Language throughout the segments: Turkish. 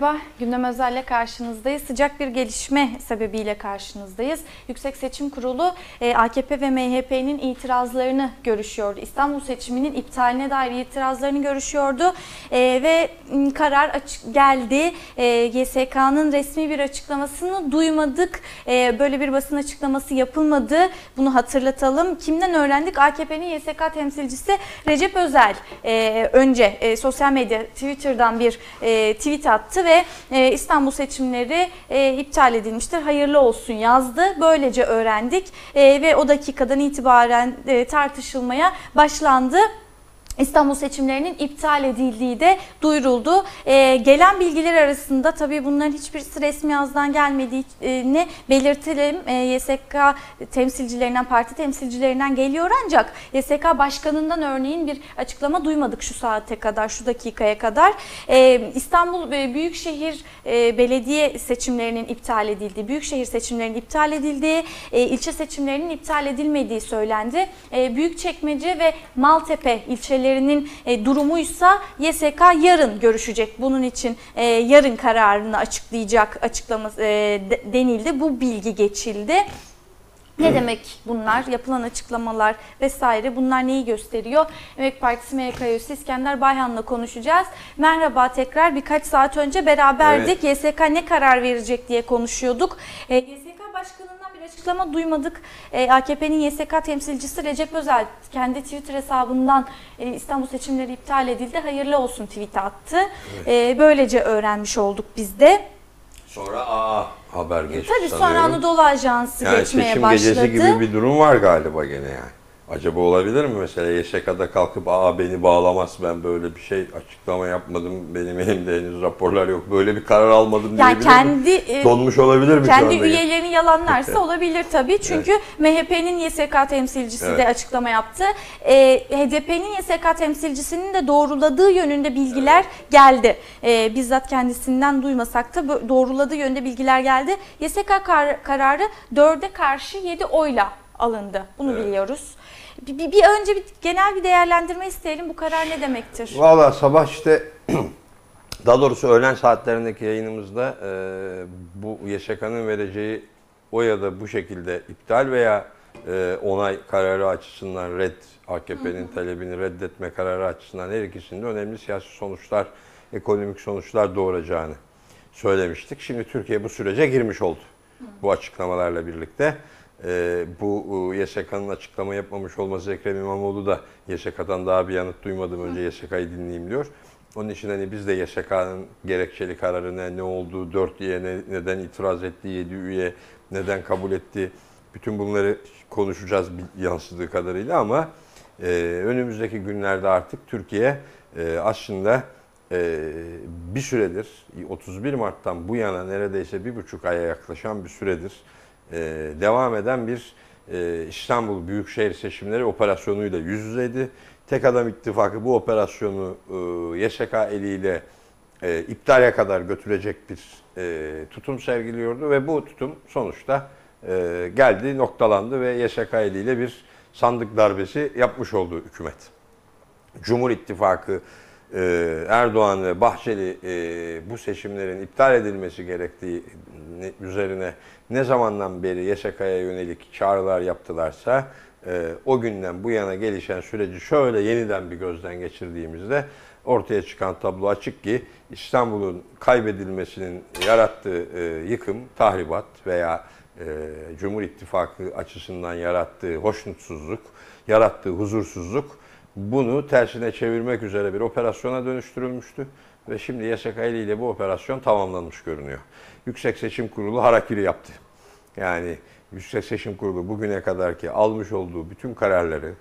Merhaba, Gündem Özel'le karşınızdayız. Sıcak bir gelişme sebebiyle karşınızdayız. Yüksek Seçim Kurulu e, AKP ve MHP'nin itirazlarını görüşüyordu. İstanbul seçiminin iptaline dair itirazlarını görüşüyordu e, ve karar açık geldi. E, YSK'nın resmi bir açıklamasını duymadık. Böyle bir basın açıklaması yapılmadı. Bunu hatırlatalım. Kimden öğrendik? AKP'nin YSK temsilcisi Recep Özel önce sosyal medya Twitter'dan bir tweet attı attı ve e, İstanbul seçimleri e, iptal edilmiştir. Hayırlı olsun yazdı. Böylece öğrendik e, ve o dakikadan itibaren e, tartışılmaya başlandı. İstanbul seçimlerinin iptal edildiği de duyuruldu. Ee, gelen bilgiler arasında tabii bunların hiçbirisi resmi ağızdan gelmediğini belirtelim. Ee, YSK temsilcilerinden, parti temsilcilerinden geliyor ancak YSK başkanından örneğin bir açıklama duymadık şu saate kadar, şu dakikaya kadar. Ee, İstanbul e, Büyükşehir e, Belediye seçimlerinin iptal edildiği, Büyükşehir seçimlerinin iptal edildiği, e, ilçe seçimlerinin iptal edilmediği söylendi. E, Büyükçekmece ve Maltepe ilçeleri üyelerinin e, durumuysa YSK yarın görüşecek. Bunun için e, yarın kararını açıklayacak açıklaması e, denildi. Bu bilgi geçildi. Ne demek bunlar? Yapılan açıklamalar vesaire bunlar neyi gösteriyor? Emek Partisi MYK üyesi İskender Bayhan'la konuşacağız. Merhaba tekrar birkaç saat önce beraberdik. Evet. YSK ne karar verecek diye konuşuyorduk. E, YSK Başkanı bir açıklama duymadık. E, AKP'nin YSK temsilcisi Recep Özel kendi Twitter hesabından e, İstanbul seçimleri iptal edildi. Hayırlı olsun tweet attı. Evet. E, böylece öğrenmiş olduk biz de. Sonra aa haber geçti Tabii sanıyorum. sonra Anadolu Ajansı yani geçmeye başladı. Seçim gecesi gibi bir durum var galiba gene yani. Acaba olabilir mi mesela YSK'da kalkıp aa beni bağlamaz ben böyle bir şey açıklama yapmadım benim elimde henüz raporlar yok böyle bir karar almadım yani kendi, mi? E, Donmuş olabilir mi Kendi üyelerini yalanlarsa olabilir tabii çünkü evet. MHP'nin YSK temsilcisi evet. de açıklama yaptı. E, HDP'nin YSK temsilcisinin de doğruladığı yönünde bilgiler evet. geldi. E, bizzat kendisinden duymasak da doğruladığı yönde bilgiler geldi. YSK kar, kararı 4'e karşı 7 oyla alındı. Bunu evet. biliyoruz. Bir, bir, bir önce bir genel bir değerlendirme isteyelim. Bu karar ne demektir? Valla sabah işte daha doğrusu öğlen saatlerindeki yayınımızda e, bu YSK'nın vereceği o ya da bu şekilde iptal veya e, onay kararı açısından red AKP'nin talebini reddetme kararı açısından her ikisinde önemli siyasi sonuçlar, ekonomik sonuçlar doğuracağını söylemiştik. Şimdi Türkiye bu sürece girmiş oldu. Bu açıklamalarla birlikte e, bu YSK'nın açıklama yapmamış olması Ekrem İmamoğlu da YSK'dan daha bir yanıt duymadım önce YSK'yı dinleyeyim diyor. Onun için hani biz de YSK'nın gerekçeli kararına ne olduğu, 4 üye ne, neden itiraz etti, 7 üye neden kabul etti, bütün bunları konuşacağız yansıdığı kadarıyla ama e, önümüzdeki günlerde artık Türkiye e, aslında e, bir süredir 31 Mart'tan bu yana neredeyse bir buçuk aya yaklaşan bir süredir e, devam eden bir e, İstanbul Büyükşehir Seçimleri operasyonuyla yüz yüzeydi. Tek Adam İttifakı bu operasyonu e, YSK eliyle e, iptale kadar götürecek bir e, tutum sergiliyordu ve bu tutum sonuçta e, geldi, noktalandı ve YSK eliyle bir sandık darbesi yapmış oldu hükümet. Cumhur İttifakı e, Erdoğan ve Bahçeli e, bu seçimlerin iptal edilmesi gerektiği üzerine ne zamandan beri YSK'ya yönelik çağrılar yaptılarsa e, o günden bu yana gelişen süreci şöyle yeniden bir gözden geçirdiğimizde ortaya çıkan tablo açık ki İstanbul'un kaybedilmesinin yarattığı e, yıkım, tahribat veya e, Cumhur İttifakı açısından yarattığı hoşnutsuzluk, yarattığı huzursuzluk bunu tersine çevirmek üzere bir operasyona dönüştürülmüştü ve şimdi YSK ile bu operasyon tamamlanmış görünüyor. Yüksek Seçim Kurulu harakiri yaptı. Yani Yüksek Seçim Kurulu bugüne kadar ki almış olduğu bütün kararları,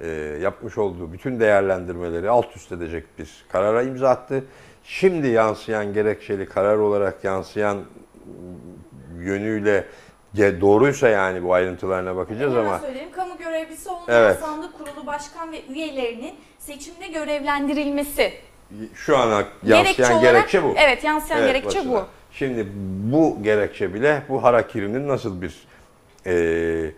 e, yapmış olduğu bütün değerlendirmeleri alt üst edecek bir karara imza attı. Şimdi yansıyan gerekçeli karar olarak yansıyan yönüyle doğruysa yani bu ayrıntılarına bakacağız Hemen ama. söyleyeyim. Kamu görevlisi olmayan evet. sandık kurulu başkan ve üyelerinin seçimde görevlendirilmesi. Şu ana yansıyan gerekçe, olarak, gerekçe bu. Evet yansıyan evet, gerekçe başına. bu. Şimdi bu gerekçe bile bu harakirinin nasıl bir e,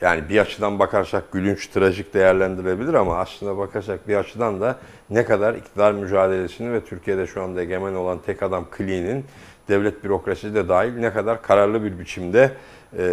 Yani bir açıdan bakarsak gülünç, trajik değerlendirilebilir ama aslında bakarsak bir açıdan da ne kadar iktidar mücadelesini ve Türkiye'de şu anda egemen olan tek adam kliğinin devlet bürokrasisi de dahil ne kadar kararlı bir biçimde e,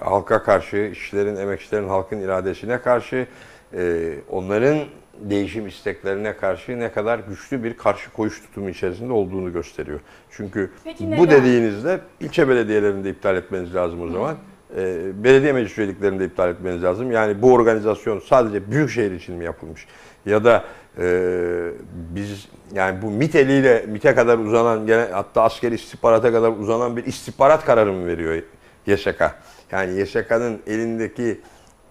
halka karşı, işçilerin, emekçilerin, halkın iradesine karşı, e, onların değişim isteklerine karşı ne kadar güçlü bir karşı koyuş tutumu içerisinde olduğunu gösteriyor. Çünkü Peki bu neden? dediğinizde ilçe belediyelerinde iptal etmeniz lazım o zaman. E, belediye meclis üyeliklerinde iptal etmeniz lazım. Yani bu organizasyon sadece büyük şehir için mi yapılmış? Ya da e, biz yani bu MIT eliyle MIT'e kadar uzanan gene hatta askeri istihbarata kadar uzanan bir istihbarat kararı mı veriyor YSK? Yani YSK'nın elindeki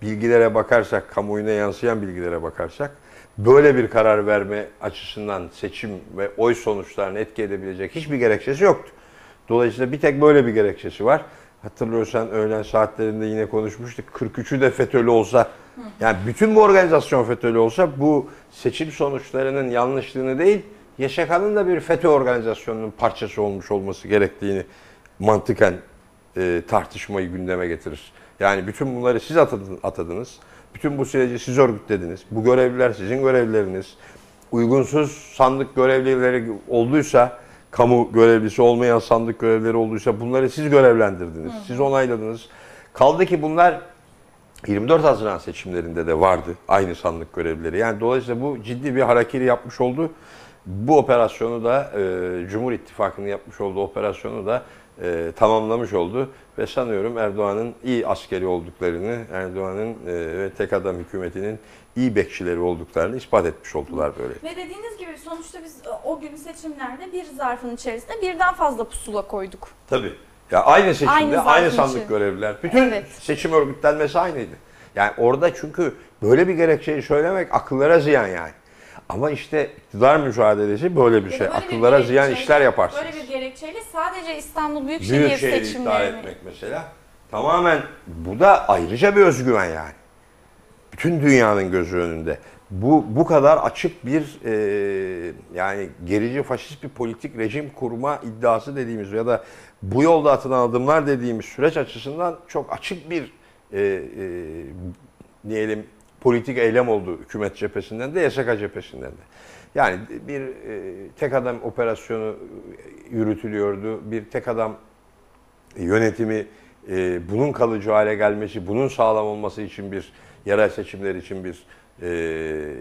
bilgilere bakarsak, kamuoyuna yansıyan bilgilere bakarsak böyle bir karar verme açısından seçim ve oy sonuçlarını etki edebilecek hiçbir gerekçesi yoktu. Dolayısıyla bir tek böyle bir gerekçesi var. Hatırlıyorsan öğlen saatlerinde yine konuşmuştuk. 43'ü de FETÖ'lü olsa, yani bütün bu organizasyon FETÖ'lü olsa bu seçim sonuçlarının yanlışlığını değil, YSK'nın da bir FETÖ organizasyonunun parçası olmuş olması gerektiğini mantıken e, tartışmayı gündeme getirir. Yani bütün bunları siz atadın- atadınız. Bütün bu süreci siz örgütlediniz. Bu görevliler sizin görevlileriniz. Uygunsuz sandık görevlileri olduysa, kamu görevlisi olmayan sandık görevlileri olduysa bunları siz görevlendirdiniz. Siz onayladınız. Kaldı ki bunlar 24 Haziran seçimlerinde de vardı aynı sandık görevlileri. Yani dolayısıyla bu ciddi bir hareketi yapmış oldu. Bu operasyonu da e, Cumhur İttifakı'nın yapmış olduğu operasyonu da e, tamamlamış oldu. Ve sanıyorum Erdoğan'ın iyi askeri olduklarını, Erdoğan'ın e, ve tek adam hükümetinin iyi bekçileri olduklarını ispat etmiş oldular böyle. Ve dediğiniz gibi sonuçta biz e, o gün seçimlerde bir zarfın içerisinde birden fazla pusula koyduk. Tabii. Ya aynı seçimde Aynı aynı, sandık içi. görevliler. Bütün Evet. seçim örgütlenmesi aynıydı. Yani orada çünkü böyle bir gerekçeyi söylemek akıllara ziyan yani. Ama işte iktidar mücadelesi böyle bir şey. böyle bir Akıllara ziyan gerekçeyle- işler yaparsınız. Böyle bir gerekçeyle sadece İstanbul Büyükşehir Büyükşehir'i iptal seçimlerini etmek mesela. Tamamen bu da ayrıca bir özgüven yani. Bütün dünyanın gözü önünde. Bu bu kadar açık bir e, yani gerici faşist bir politik rejim kurma iddiası dediğimiz ya da bu yolda atılan adımlar dediğimiz süreç açısından çok açık bir e, e, diyelim politik eylem oldu hükümet cephesinden de YSK cephesinden de. Yani bir e, tek adam operasyonu yürütülüyordu. Bir tek adam yönetimi e, bunun kalıcı hale gelmesi, bunun sağlam olması için bir yerel seçimler için bir e,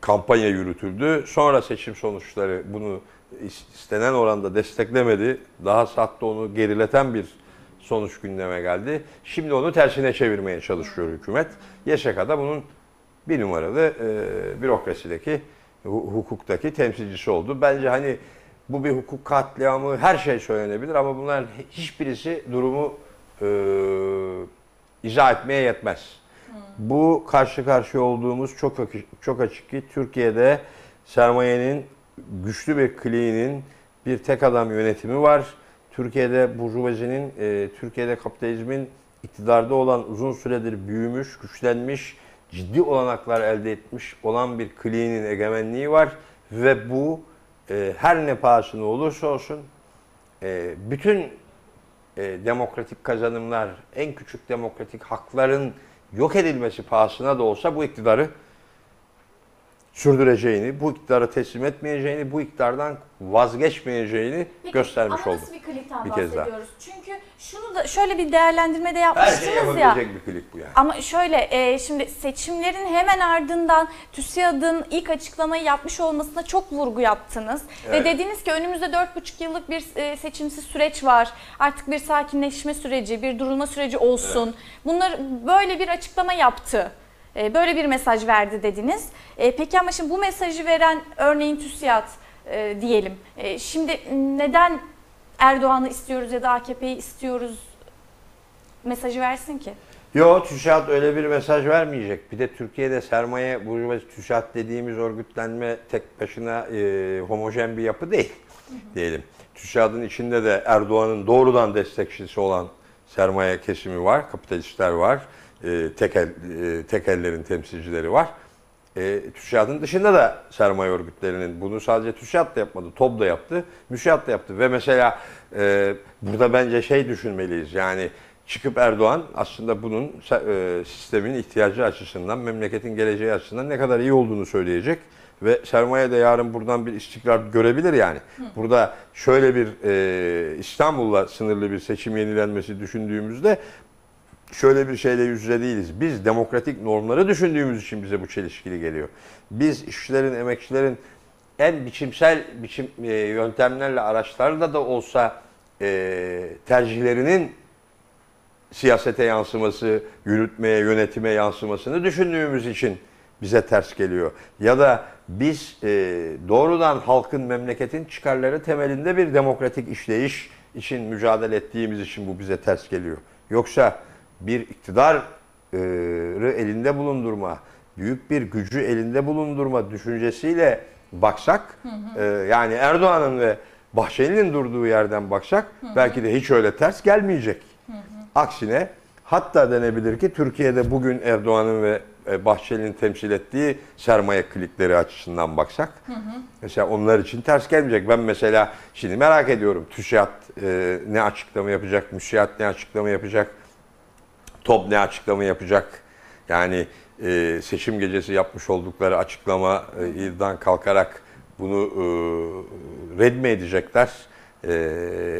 kampanya yürütüldü. Sonra seçim sonuçları bunu is- istenen oranda desteklemedi. Daha hatta onu gerileten bir sonuç gündeme geldi. Şimdi onu tersine çevirmeye çalışıyor hükümet. YSK da bunun bir numaralı e, bürokrasideki, hu- hukuktaki temsilcisi oldu. Bence hani bu bir hukuk katliamı her şey söylenebilir ama bunların hiçbirisi durumu e, izah etmeye yetmez. Bu karşı karşıya olduğumuz çok çok açık ki Türkiye'de sermayenin güçlü bir kliğinin bir tek adam yönetimi var. Türkiye'de burjuvazinin, e, Türkiye'de kapitalizmin iktidarda olan uzun süredir büyümüş, güçlenmiş, ciddi olanaklar elde etmiş olan bir kliğinin egemenliği var ve bu e, her ne pahasına olursa olsun e, bütün e, demokratik kazanımlar, en küçük demokratik hakların yok edilmesi pahasına da olsa bu iktidarı sürdüreceğini, bu iktidarı teslim etmeyeceğini, bu iktidardan vazgeçmeyeceğini Peki, göstermiş ama oldu. nasıl bir klikten Bir kez daha. bahsediyoruz? Çünkü şunu da şöyle bir değerlendirmede Her yapmıştınız şey ya. bir klik bu yani. Ama şöyle e, şimdi seçimlerin hemen ardından TÜSİAD'ın ilk açıklamayı yapmış olmasına çok vurgu yaptınız. Evet. Ve dediniz ki önümüzde 4,5 yıllık bir e, seçimsiz süreç var. Artık bir sakinleşme süreci, bir durulma süreci olsun. Bunlar böyle bir açıklama yaptı. E, böyle bir mesaj verdi dediniz. E, peki ama şimdi bu mesajı veren örneğin TÜSİAD e, diyelim. E, şimdi neden Erdoğan'ı istiyoruz ya da AKP'yi istiyoruz mesajı versin ki? Yo TÜSİAD öyle bir mesaj vermeyecek. Bir de Türkiye'de sermaye burjuvazi TÜSİAD dediğimiz örgütlenme tek başına e, homojen bir yapı değil diyelim. TÜSİAD'ın içinde de Erdoğan'ın doğrudan destekçisi olan sermaye kesimi var, kapitalistler var, e, tekel, e, tekellerin temsilcileri var. E, TÜSİAD'ın dışında da sermaye örgütlerinin bunu sadece TÜSİAD da yapmadı, TOB da yaptı, MÜSİAD da yaptı. Ve mesela e, burada bence şey düşünmeliyiz yani çıkıp Erdoğan aslında bunun e, sistemin ihtiyacı açısından, memleketin geleceği açısından ne kadar iyi olduğunu söyleyecek. Ve sermaye de yarın buradan bir istikrar görebilir yani. Burada şöyle bir e, İstanbul'la sınırlı bir seçim yenilenmesi düşündüğümüzde şöyle bir şeyle yüz yüze değiliz. Biz demokratik normları düşündüğümüz için bize bu çelişkili geliyor. Biz işçilerin, emekçilerin en biçimsel biçim e, yöntemlerle, araçlarla da olsa e, tercihlerinin siyasete yansıması, yürütmeye, yönetime yansımasını düşündüğümüz için bize ters geliyor. Ya da biz e, doğrudan halkın, memleketin çıkarları temelinde bir demokratik işleyiş için mücadele ettiğimiz için bu bize ters geliyor. Yoksa bir iktidarı elinde bulundurma, büyük bir gücü elinde bulundurma düşüncesiyle baksak, e, yani Erdoğan'ın ve Bahçeli'nin durduğu yerden baksak belki de hiç öyle ters gelmeyecek. Aksine hatta denebilir ki Türkiye'de bugün Erdoğan'ın ve e, Bahçeli'nin temsil ettiği sermaye klikleri açısından baksak mesela onlar için ters gelmeyecek. Ben mesela şimdi merak ediyorum TÜSİAD e, ne açıklama yapacak, MÜSİAD ne açıklama yapacak, TOP ne açıklama yapacak. Yani e, seçim gecesi yapmış oldukları açıklamadan kalkarak bunu e, red mi edecekler? E,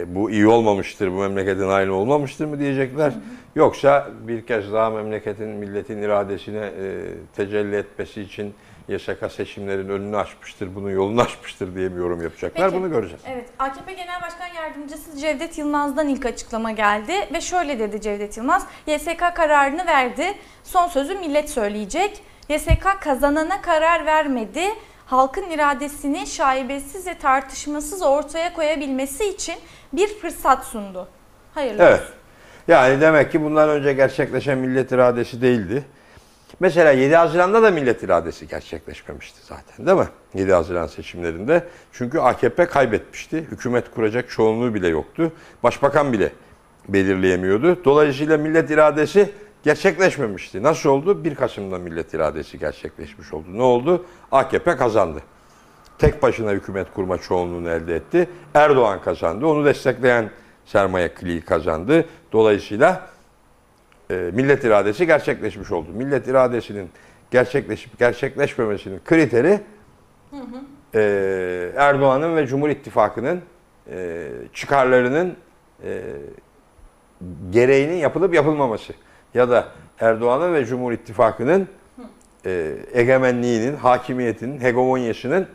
bu iyi olmamıştır, bu memleketin aynı olmamıştır mı diyecekler. Yoksa bir kez daha memleketin, milletin iradesine e, tecelli etmesi için YSK seçimlerin önünü açmıştır, bunun yolunu açmıştır diye bir yorum yapacaklar. Peki. Bunu göreceğiz. Evet, AKP Genel Başkan Yardımcısı Cevdet Yılmaz'dan ilk açıklama geldi ve şöyle dedi Cevdet Yılmaz. YSK kararını verdi. Son sözü millet söyleyecek. YSK kazanana karar vermedi. Halkın iradesini şaibesiz ve tartışmasız ortaya koyabilmesi için bir fırsat sundu. Hayırlı Evet. olsun. Yani demek ki bundan önce gerçekleşen millet iradesi değildi. Mesela 7 Haziran'da da millet iradesi gerçekleşmemişti zaten değil mi? 7 Haziran seçimlerinde. Çünkü AKP kaybetmişti. Hükümet kuracak çoğunluğu bile yoktu. Başbakan bile belirleyemiyordu. Dolayısıyla millet iradesi gerçekleşmemişti. Nasıl oldu? 1 Kasım'da millet iradesi gerçekleşmiş oldu. Ne oldu? AKP kazandı. Tek başına hükümet kurma çoğunluğunu elde etti. Erdoğan kazandı. Onu destekleyen sermaye kliği kazandı. Dolayısıyla e, millet iradesi gerçekleşmiş oldu. Millet iradesinin gerçekleşip gerçekleşmemesinin kriteri e, Erdoğan'ın ve Cumhur İttifakı'nın e, çıkarlarının e, gereğinin yapılıp yapılmaması ya da Erdoğan'ın ve Cumhur İttifakı'nın egemenliğinin, hakimiyetinin, hegemonyasının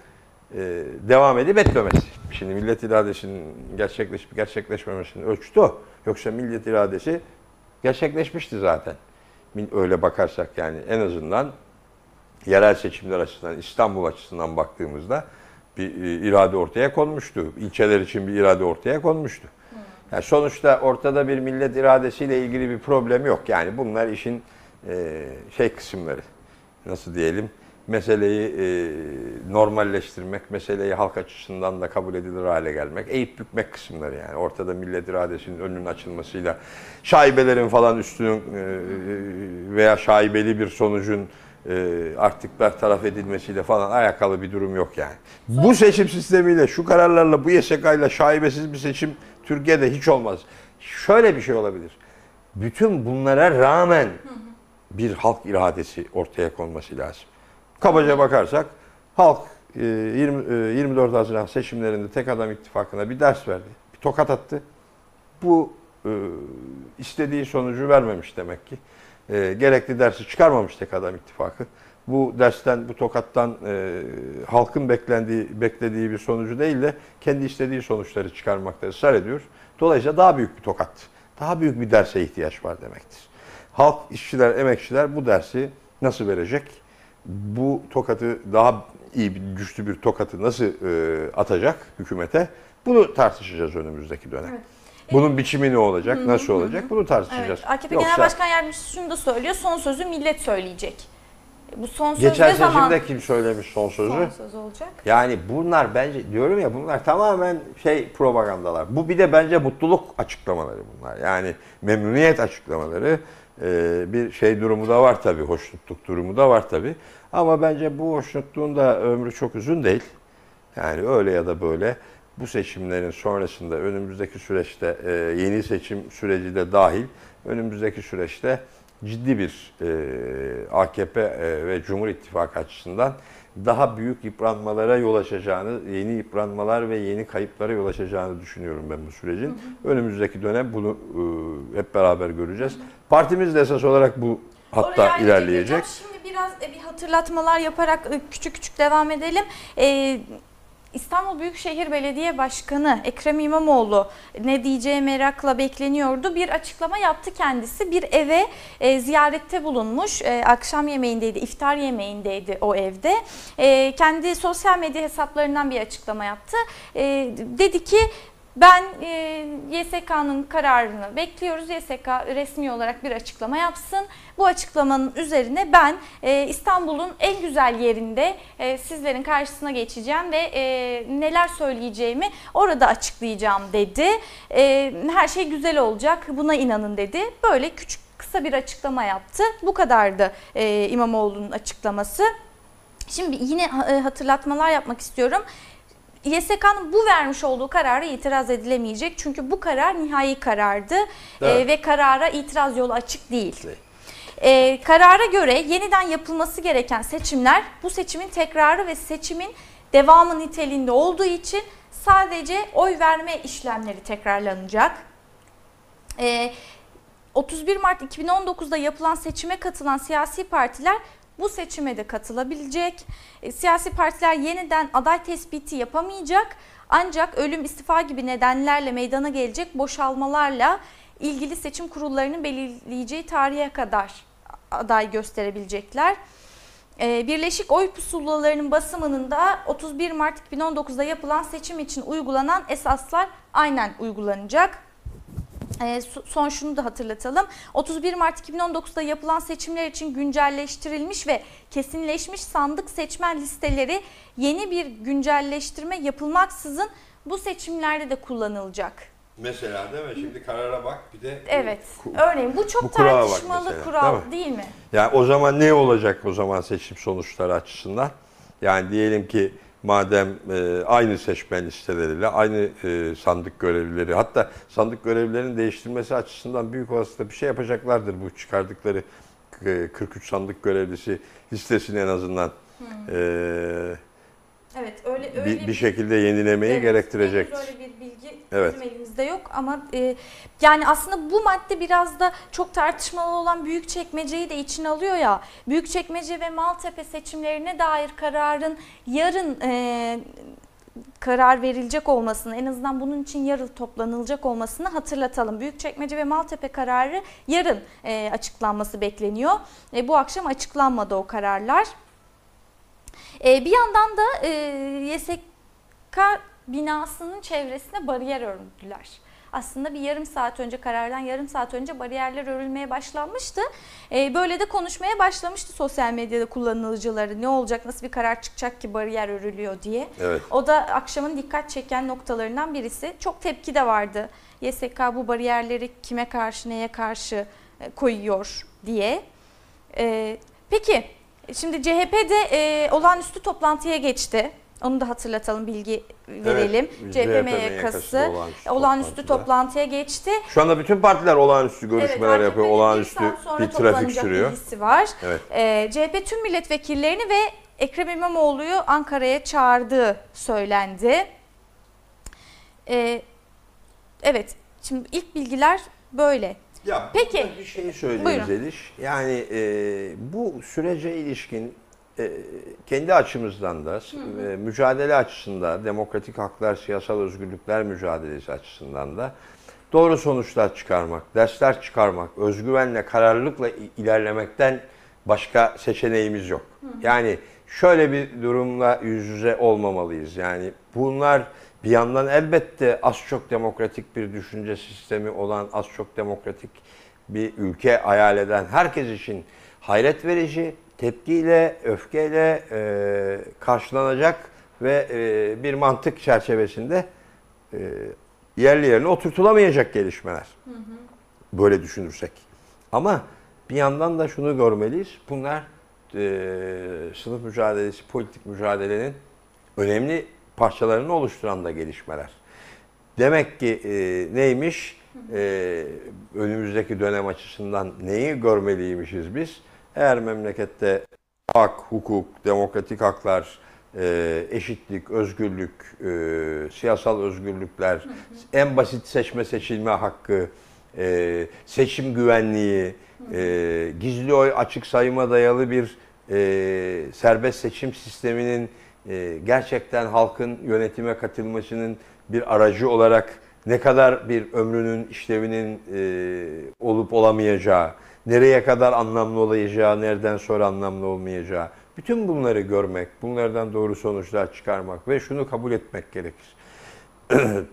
devam edip etmemesi. Şimdi millet iradesinin gerçekleşip gerçekleşmemesinin ölçütü o. Yoksa millet iradesi gerçekleşmişti zaten. Öyle bakarsak yani en azından yerel seçimler açısından, İstanbul açısından baktığımızda bir e, irade ortaya konmuştu. İlçeler için bir irade ortaya konmuştu. Yani sonuçta ortada bir millet iradesiyle ilgili bir problem yok. Yani bunlar işin e, şey kısımları. Nasıl diyelim? Meseleyi e, normalleştirmek, meseleyi halk açısından da kabul edilir hale gelmek, eğip bükmek kısımları yani. Ortada millet iradesinin önünün açılmasıyla şaibelerin falan üstünün e, veya şaibeli bir sonucun e, artık bertaraf edilmesiyle falan alakalı bir durum yok yani. Bu seçim sistemiyle, şu kararlarla, bu YSK'yla şaibesiz bir seçim Türkiye'de hiç olmaz. Şöyle bir şey olabilir. Bütün bunlara rağmen bir halk iradesi ortaya konması lazım. Kabaca bakarsak halk e, 20, e, 24 Haziran seçimlerinde tek adam ittifakına bir ders verdi. Bir tokat attı. Bu e, istediği sonucu vermemiş demek ki. E, gerekli dersi çıkarmamış tek adam ittifakı. Bu dersten, bu tokattan e, halkın beklendiği, beklediği bir sonucu değil de kendi istediği sonuçları çıkarmakta ısrar ediyor. Dolayısıyla daha büyük bir tokat, daha büyük bir derse ihtiyaç var demektir. Halk, işçiler, emekçiler bu dersi nasıl verecek? Bu tokatı daha iyi, bir, güçlü bir tokatı nasıl e, atacak hükümete? Bunu tartışacağız önümüzdeki dönem. Evet. Bunun biçimi ne olacak, nasıl olacak? Bunu tartışacağız. Evet, AKP Yoksa- Genel Başkan Yardımcısı şunu da söylüyor. Son sözü millet söyleyecek. Bu son söz Geçen ne zaman seçimde kim söylemiş son sözü? son söz olacak? Yani bunlar bence diyorum ya bunlar tamamen şey propagandalar. Bu bir de bence mutluluk açıklamaları bunlar. Yani memnuniyet açıklamaları. Ee, bir şey durumu da var tabii, hoşnutluk durumu da var tabii. Ama bence bu hoşnutluğun da ömrü çok uzun değil. Yani öyle ya da böyle. bu seçimlerin sonrasında önümüzdeki süreçte e, yeni seçim süreci de dahil önümüzdeki süreçte ciddi bir e, AKP e, ve Cumhur İttifakı açısından daha büyük yıpranmalara yol açacağını, yeni yıpranmalar ve yeni kayıplara yol açacağını düşünüyorum ben bu sürecin. Önümüzdeki dönem bunu e, hep beraber göreceğiz. Partimiz de esas olarak bu hatta Oraya ilerleyecek. Şimdi biraz e, bir hatırlatmalar yaparak e, küçük küçük devam edelim. E, İstanbul Büyükşehir Belediye Başkanı Ekrem İmamoğlu ne diyeceği merakla bekleniyordu. Bir açıklama yaptı kendisi. Bir eve e, ziyarette bulunmuş. E, akşam yemeğindeydi, iftar yemeğindeydi o evde. E, kendi sosyal medya hesaplarından bir açıklama yaptı. E, dedi ki ben e, YSK'nın kararını bekliyoruz. YSK resmi olarak bir açıklama yapsın. Bu açıklamanın üzerine ben e, İstanbul'un en güzel yerinde e, sizlerin karşısına geçeceğim ve e, neler söyleyeceğimi orada açıklayacağım dedi. E, her şey güzel olacak buna inanın dedi. Böyle küçük kısa bir açıklama yaptı. Bu kadardı e, İmamoğlu'nun açıklaması. Şimdi yine e, hatırlatmalar yapmak istiyorum. YSK'nın bu vermiş olduğu karara itiraz edilemeyecek. Çünkü bu karar nihai karardı Evet. Ee, ve karara itiraz yolu açık değil. Ee, karara göre yeniden yapılması gereken seçimler bu seçimin tekrarı ve seçimin devamı niteliğinde olduğu için sadece oy verme işlemleri tekrarlanacak. Ee, 31 Mart 2019'da yapılan seçime katılan siyasi partiler bu seçime de katılabilecek. E, Siyasi partiler yeniden aday tespiti yapamayacak. Ancak ölüm, istifa gibi nedenlerle meydana gelecek boşalmalarla ilgili seçim kurullarının belirleyeceği tarihe kadar aday gösterebilecekler. E, Birleşik oy pusulalarının basımının da 31 Mart 2019'da yapılan seçim için uygulanan esaslar aynen uygulanacak. E, so- Son şunu da hatırlatalım. 31 Mart 2019'da yapılan seçimler için güncelleştirilmiş ve kesinleşmiş sandık seçmen listeleri yeni bir güncelleştirme yapılmaksızın bu seçimlerde de kullanılacak. Mesela değil mi? Şimdi karara bak bir de Evet. Örneğin bu çok bu tartışmalı mesela, kural değil mi? değil mi? Yani o zaman ne olacak o zaman seçim sonuçları açısından? Yani diyelim ki madem e, aynı seçmen listeleriyle aynı e, sandık görevlileri hatta sandık görevlilerinin değiştirmesi açısından büyük olasılıkla bir şey yapacaklardır bu çıkardıkları e, 43 sandık görevlisi listesini en azından. E, Evet öyle öyle bir, bir şekilde yenilemeyi Evet, gerektirecektir. henüz Öyle bir bilgi Evet. bizim elimizde yok ama e, yani aslında bu madde biraz da çok tartışmalı olan Büyükçekmece'yi de içine alıyor ya. Büyükçekmece ve Maltepe seçimlerine dair kararın yarın e, karar verilecek olmasını en azından bunun için yarın toplanılacak olmasını hatırlatalım. Büyükçekmece ve Maltepe kararı yarın e, açıklanması bekleniyor. E, bu akşam açıklanmadı o kararlar. E, bir yandan da e, YSK binasının çevresine bariyer ördüler. Aslında bir yarım saat önce karardan yarım saat önce bariyerler örülmeye başlanmıştı. E, böyle de konuşmaya başlamıştı sosyal medyada kullanıcıları. Ne olacak, nasıl bir karar çıkacak ki bariyer örülüyor diye. Evet. O da akşamın dikkat çeken noktalarından birisi. Çok tepki de vardı. YSK bu bariyerleri kime karşı, neye karşı e, koyuyor diye. E, peki, şimdi CHP'de e, olağanüstü toplantıya geçti. Onu da hatırlatalım, bilgi verelim. Evet, CHP MYK'sı olağanüstü, olağanüstü toplantıya geçti. Şu anda bütün partiler olağanüstü görüşmeler Evet, yapıyor. Olağanüstü bir trafik sürüyor. var. Evet. Ee, CHP tüm milletvekillerini ve Ekrem İmamoğlu'yu Ankara'ya çağırdığı söylendi. Ee, evet, şimdi ilk bilgiler böyle. Ya Peki. bir şey söyleyeyim Buyurun. Zeliş. Yani e, bu sürece ilişkin e, kendi açımızdan da e, mücadele açısından, demokratik haklar, siyasal özgürlükler mücadelesi açısından da doğru sonuçlar çıkarmak, dersler çıkarmak, özgüvenle, kararlılıkla ilerlemekten başka seçeneğimiz yok. Yani şöyle bir durumla yüz yüze olmamalıyız. Yani bunlar bir yandan elbette az çok demokratik bir düşünce sistemi olan, az çok demokratik bir ülke hayal eden herkes için hayret verici, tepkiyle, öfkeyle e, karşılanacak ve e, bir mantık çerçevesinde e, yerli yerine oturtulamayacak gelişmeler. Böyle düşünürsek. Ama bir yandan da şunu görmeliyiz. Bunlar e, sınıf mücadelesi, politik mücadelenin önemli parçalarını oluşturan da gelişmeler. Demek ki e, neymiş? E, önümüzdeki dönem açısından neyi görmeliymişiz biz? Eğer memlekette hak, hukuk, demokratik haklar, e, eşitlik, özgürlük, e, siyasal özgürlükler, en basit seçme seçilme hakkı, e, seçim güvenliği, e, gizli oy açık sayıma dayalı bir e, serbest seçim sisteminin e, gerçekten halkın yönetime katılmasının bir aracı olarak ne kadar bir ömrünün, işlevinin e, olup olamayacağı, nereye kadar anlamlı olacağı, nereden sonra anlamlı olmayacağı, bütün bunları görmek, bunlardan doğru sonuçlar çıkarmak ve şunu kabul etmek gerekir.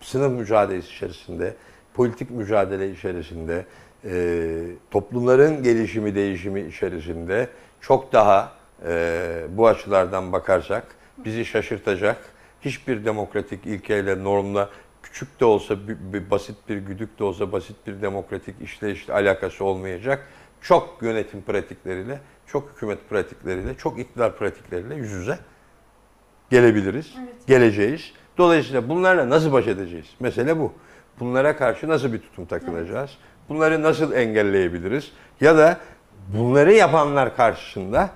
Sınıf mücadelesi içerisinde, politik mücadele içerisinde, e, toplumların gelişimi, değişimi içerisinde çok daha e, bu açılardan bakarsak bizi şaşırtacak, hiçbir demokratik ilkeyle, normla küçük de olsa, bir, bir basit bir güdük de olsa, basit bir demokratik işleyişle alakası olmayacak çok yönetim pratikleriyle, çok hükümet pratikleriyle, çok iktidar pratikleriyle yüz yüze gelebiliriz, geleceğiz. Dolayısıyla bunlarla nasıl baş edeceğiz? Mesele bu. Bunlara karşı nasıl bir tutum takınacağız? Bunları nasıl engelleyebiliriz? Ya da bunları yapanlar karşısında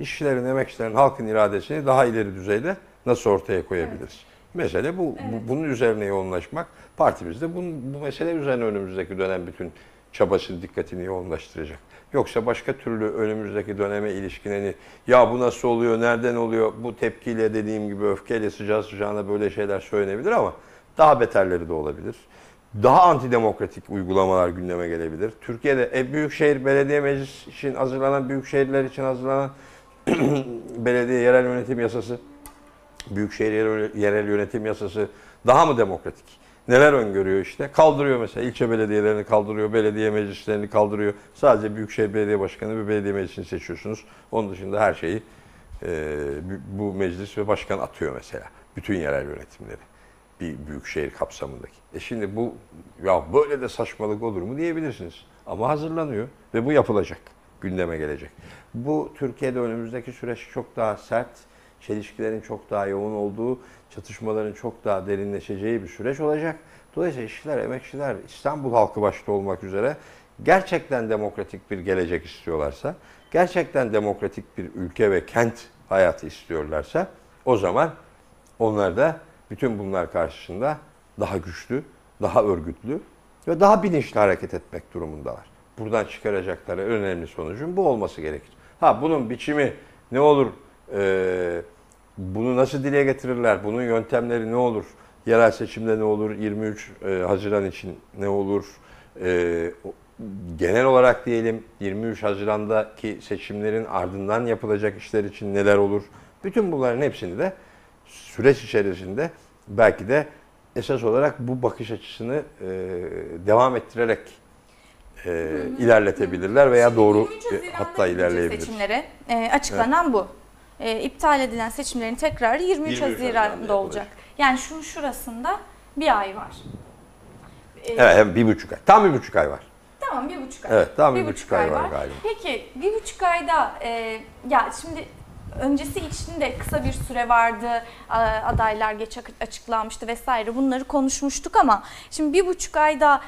işçilerin, emekçilerin, halkın iradesini daha ileri düzeyde nasıl ortaya koyabiliriz? Mesele bu. bu. Bunun üzerine yoğunlaşmak. Partimiz de bu, bu mesele üzerine önümüzdeki dönem bütün çabasını, dikkatini yoğunlaştıracak. Yoksa başka türlü önümüzdeki döneme ilişkin hani ya bu nasıl oluyor, nereden oluyor, bu tepkiyle dediğim gibi öfkeyle sıcağı sıcağına böyle şeyler söylenebilir ama daha beterleri de olabilir. Daha antidemokratik uygulamalar gündeme gelebilir. Türkiye'de e, Büyükşehir Belediye Meclisi için hazırlanan, büyükşehirler için hazırlanan belediye yerel yönetim yasası, Büyükşehir yerel, yönetim yasası daha mı demokratik? Neler öngörüyor işte? Kaldırıyor mesela ilçe belediyelerini kaldırıyor, belediye meclislerini kaldırıyor. Sadece Büyükşehir Belediye Başkanı ve belediye meclisini seçiyorsunuz. Onun dışında her şeyi e, bu meclis ve başkan atıyor mesela. Bütün yerel yönetimleri bir büyükşehir kapsamındaki. E şimdi bu ya böyle de saçmalık olur mu diyebilirsiniz. Ama hazırlanıyor ve bu yapılacak. Gündeme gelecek. Bu Türkiye'de önümüzdeki süreç çok daha sert, çelişkilerin çok daha yoğun olduğu, çatışmaların çok daha derinleşeceği bir süreç olacak. Dolayısıyla işçiler, emekçiler, İstanbul halkı başta olmak üzere gerçekten demokratik bir gelecek istiyorlarsa, gerçekten demokratik bir ülke ve kent hayatı istiyorlarsa o zaman onlar da bütün bunlar karşısında daha güçlü, daha örgütlü ve daha bilinçli hareket etmek durumundalar. Buradan çıkaracakları önemli sonucun bu olması gerekir. Ha bunun biçimi ne olur, e, bunu nasıl dile getirirler, bunun yöntemleri ne olur, yerel seçimde ne olur, 23 e, Haziran için ne olur, e, genel olarak diyelim 23 Haziran'daki seçimlerin ardından yapılacak işler için neler olur, bütün bunların hepsini de süreç içerisinde belki de esas olarak bu bakış açısını e, devam ettirerek e, ilerletebilirler veya doğru 23 e, hatta ilerleyebilir. Seçimlere e, açıklanan bu. E, iptal edilen seçimlerin tekrarı 23, 23 Haziran'da Haziran'da olacak. Yani şunun şurasında bir ay var. E, Evet, hem bir buçuk ay. Tam bir buçuk ay var. Tamam bir buçuk ay. Evet, tam bir buçuk ay var galiba. Peki bir buçuk ayda e, ya şimdi öncesi için de kısa bir süre vardı. a- Adaylar geç ak- açıklanmıştı vesaire. Bunları konuşmuştuk ama şimdi bir buçuk ayda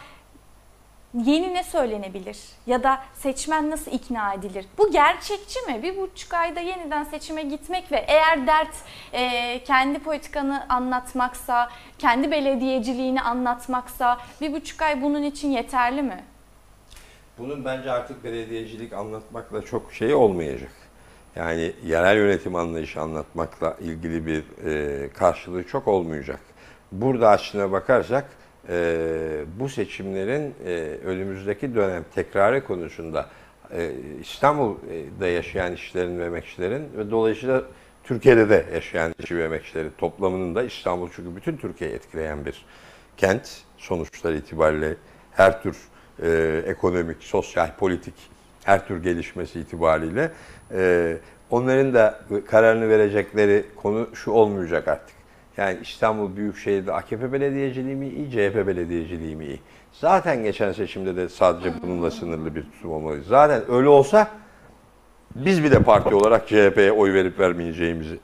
yeni ne söylenebilir? Ya da seçmen nasıl ikna edilir? Bu gerçekçi mi? Bir buçuk ayda yeniden seçime gitmek ve eğer dert e, kendi politikanı anlatmaksa, kendi belediyeciliğini anlatmaksa bir buçuk ay bunun için yeterli mi? Bunun bence artık belediyecilik anlatmakla çok şey olmayacak. Yani yerel yönetim anlayışı anlatmakla ilgili bir e, karşılığı çok olmayacak. Burada aslına bakarsak e, bu seçimlerin e, önümüzdeki dönem tekrarı konusunda e, İstanbul'da yaşayan işçilerin ve emekçilerin ve dolayısıyla Türkiye'de de yaşayan işçi ve emekçilerin toplamının da İstanbul çünkü bütün Türkiye'yi etkileyen bir kent sonuçlar itibariyle her tür e, ekonomik, sosyal, politik her tür gelişmesi itibariyle e, onların da kararını verecekleri konu şu olmayacak artık. Yani İstanbul Büyükşehir'de AKP belediyeciliği mi iyi, CHP belediyeciliği mi iyi? Zaten geçen seçimde de sadece bununla sınırlı bir tutum olmalıydı. Zaten öyle olsa biz bir de parti olarak CHP'ye oy verip vermeyeceğimizi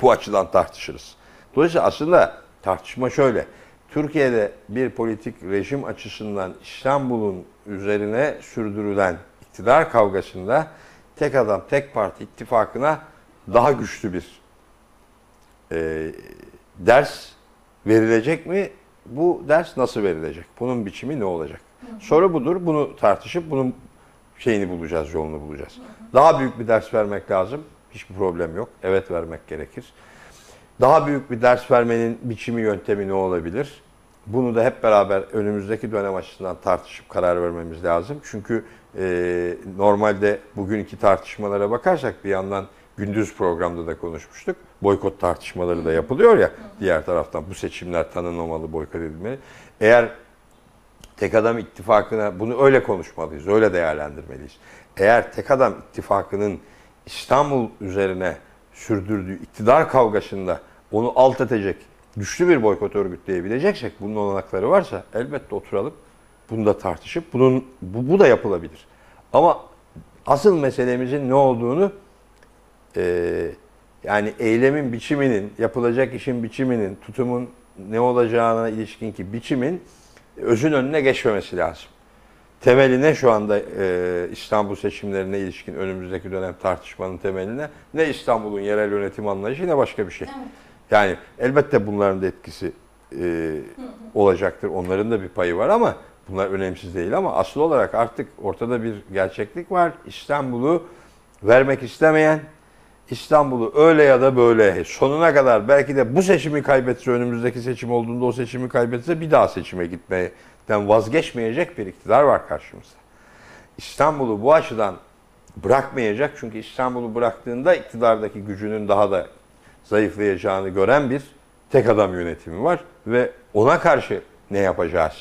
bu açıdan tartışırız. Dolayısıyla aslında tartışma şöyle. Türkiye'de bir politik rejim açısından İstanbul'un üzerine sürdürülen iktidar kavgasında tek adam tek parti ittifakına daha güçlü bir e, ders verilecek mi? Bu ders nasıl verilecek? Bunun biçimi ne olacak? Soru budur. Bunu tartışıp bunun şeyini bulacağız, yolunu bulacağız. Daha büyük bir ders vermek lazım. Hiçbir problem yok. Evet vermek gerekir. Daha büyük bir ders vermenin biçimi, yöntemi ne olabilir? Bunu da hep beraber önümüzdeki dönem açısından tartışıp karar vermemiz lazım. Çünkü e, normalde bugünkü tartışmalara bakarsak bir yandan gündüz programda da konuşmuştuk. Boykot tartışmaları da yapılıyor ya diğer taraftan bu seçimler tanınmamalı, boykot edilmeli. Eğer tek adam ittifakına bunu öyle konuşmalıyız, öyle değerlendirmeliyiz. Eğer tek adam ittifakının İstanbul üzerine sürdürdüğü iktidar kavgasında onu alt edecek güçlü bir boykot örgütleyebileceksek, bunun olanakları varsa elbette oturalım, bunu da tartışıp bunun bu, bu da yapılabilir. Ama asıl meselemizin ne olduğunu e, yani eylemin biçiminin, yapılacak işin biçiminin, tutumun ne olacağına ilişkin ki biçimin özün önüne geçmemesi lazım. Temeline şu anda e, İstanbul seçimlerine ilişkin önümüzdeki dönem tartışmanın temeline ne İstanbul'un yerel yönetim anlayışı ne başka bir şey. Yani elbette bunların da etkisi e, olacaktır. Onların da bir payı var ama bunlar önemsiz değil ama asıl olarak artık ortada bir gerçeklik var. İstanbul'u vermek istemeyen, İstanbul'u öyle ya da böyle sonuna kadar belki de bu seçimi kaybetse önümüzdeki seçim olduğunda o seçimi kaybetse bir daha seçime gitmeden vazgeçmeyecek bir iktidar var karşımızda. İstanbul'u bu açıdan bırakmayacak çünkü İstanbul'u bıraktığında iktidardaki gücünün daha da zayıflayacağını gören bir tek adam yönetimi var ve ona karşı ne yapacağız?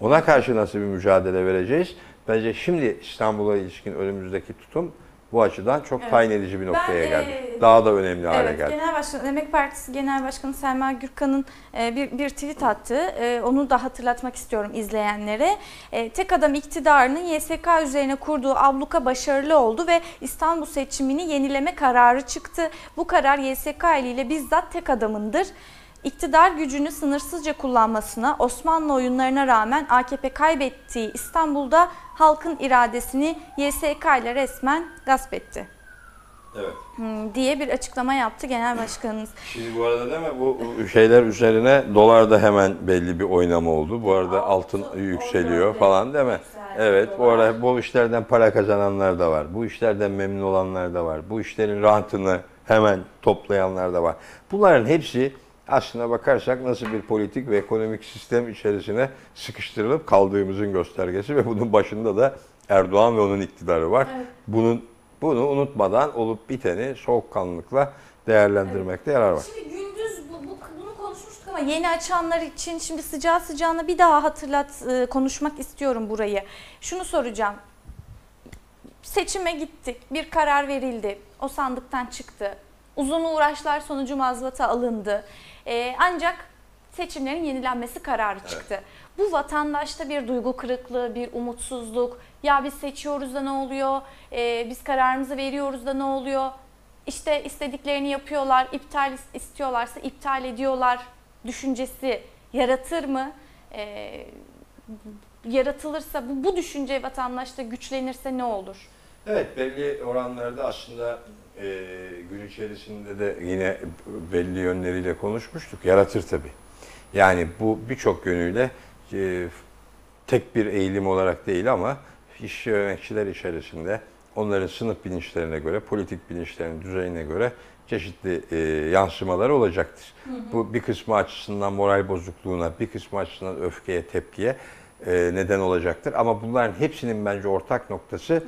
Ona karşı nasıl bir mücadele vereceğiz? Bence şimdi İstanbul'a ilişkin önümüzdeki tutum bu açıdan çok Evet. tayin edici bir noktaya Ben, geldi. e, Daha da önemli hale Evet, geldi. Genel Başkan, Emek Partisi Genel Başkanı Selma Gürkan'ın e, bir, bir tweet attı. E, Onu da hatırlatmak istiyorum izleyenlere. E, Tek adam iktidarının YSK üzerine kurduğu abluka başarılı oldu ve İstanbul seçimini yenileme kararı çıktı. Bu karar YSK eliyle bizzat tek adamındır. İktidar gücünü sınırsızca kullanmasına, Osmanlı oyunlarına rağmen AKP kaybettiği İstanbul'da halkın iradesini YSK ile resmen gasp etti Evet. Hmm, diye bir açıklama yaptı Genel Başkanımız. Şimdi bu arada değil mi bu şeyler üzerine dolarda hemen belli bir oynama oldu. Bu arada altın yükseliyor falan değil mi? Evet bu arada bu işlerden para kazananlar da var. Bu işlerden memnun olanlar da var. Bu işlerin rantını hemen toplayanlar da var. Bunların hepsi aslına bakarsak nasıl bir politik ve ekonomik sistem içerisine sıkıştırılıp kaldığımızın göstergesi ve bunun başında da Erdoğan ve onun iktidarı var. Evet. Bunun bunu unutmadan olup biteni soğukkanlılıkla değerlendirmekte yarar var. Şimdi gündüz bu, bu- bunu konuşmuştuk ama yeni açanlar için şimdi sıcağı sıcağına bir daha hatırlat e, konuşmak istiyorum burayı. Şunu soracağım. Seçime gittik. Bir karar verildi. O sandıktan çıktı. Uzun uğraşlar sonucu mazbata alındı. E, ancak seçimlerin yenilenmesi kararı çıktı. Bu vatandaşta bir duygu kırıklığı, bir umutsuzluk. Ya biz seçiyoruz da ne oluyor? E, biz kararımızı veriyoruz da ne oluyor? İşte istediklerini yapıyorlar, iptal is- istiyorlarsa iptal ediyorlar düşüncesi yaratır mı? Ee, yaratılırsa bu, bu düşünce vatandaşta güçlenirse ne olur? Evet belli oranlarda aslında e, gün içerisinde de yine belli yönleriyle konuşmuştuk. Yaratır tabii. Yani bu birçok yönüyle e, tek bir eğilim olarak değil ama iş yöneticiler içerisinde onların sınıf bilinçlerine göre, politik bilinçlerinin düzeyine göre çeşitli e, yansımaları olacaktır. Bu bir kısmı açısından moral bozukluğuna, bir kısmı açısından öfkeye, tepkiye e, neden olacaktır. Ama bunların hepsinin bence ortak noktası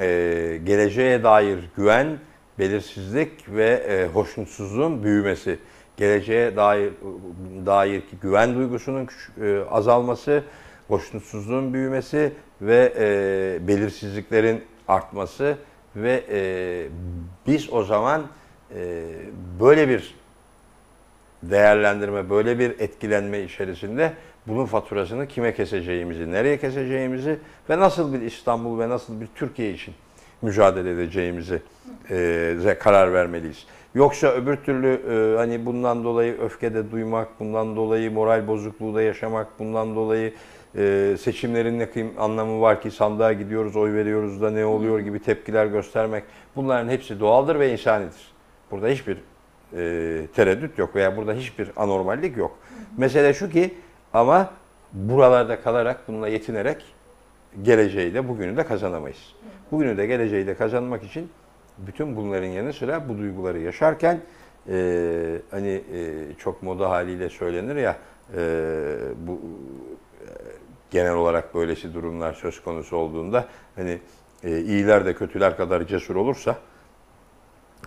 e, geleceğe dair güven, belirsizlik ve e, hoşnutsuzluğun büyümesi. Geleceğe dair dair güven duygusunun e, azalması, hoşnutsuzluğun büyümesi ve e, belirsizliklerin artması ve e, biz o zaman e, böyle bir değerlendirme, böyle bir etkilenme içerisinde bunun faturasını kime keseceğimizi, nereye keseceğimizi ve nasıl bir İstanbul ve nasıl bir Türkiye için mücadele edeceğimize e, karar vermeliyiz. Yoksa öbür türlü e, hani bundan dolayı öfkede duymak, bundan dolayı moral bozukluğu da yaşamak, bundan dolayı e, seçimlerin ne anlamı var ki sandığa gidiyoruz, oy veriyoruz da ne oluyor gibi tepkiler göstermek. Bunların hepsi doğaldır ve insanidir. Burada hiçbir e, tereddüt yok veya burada hiçbir anormallik yok. Mesele şu ki ama buralarda kalarak bununla yetinerek geleceği de bugünü de kazanamayız. Bugünü de geleceği de kazanmak için bütün bunların yanı sıra bu duyguları yaşarken e, hani e, çok moda haliyle söylenir ya e, bu e, genel olarak böylesi durumlar söz konusu olduğunda hani e, iyiler de kötüler kadar cesur olursa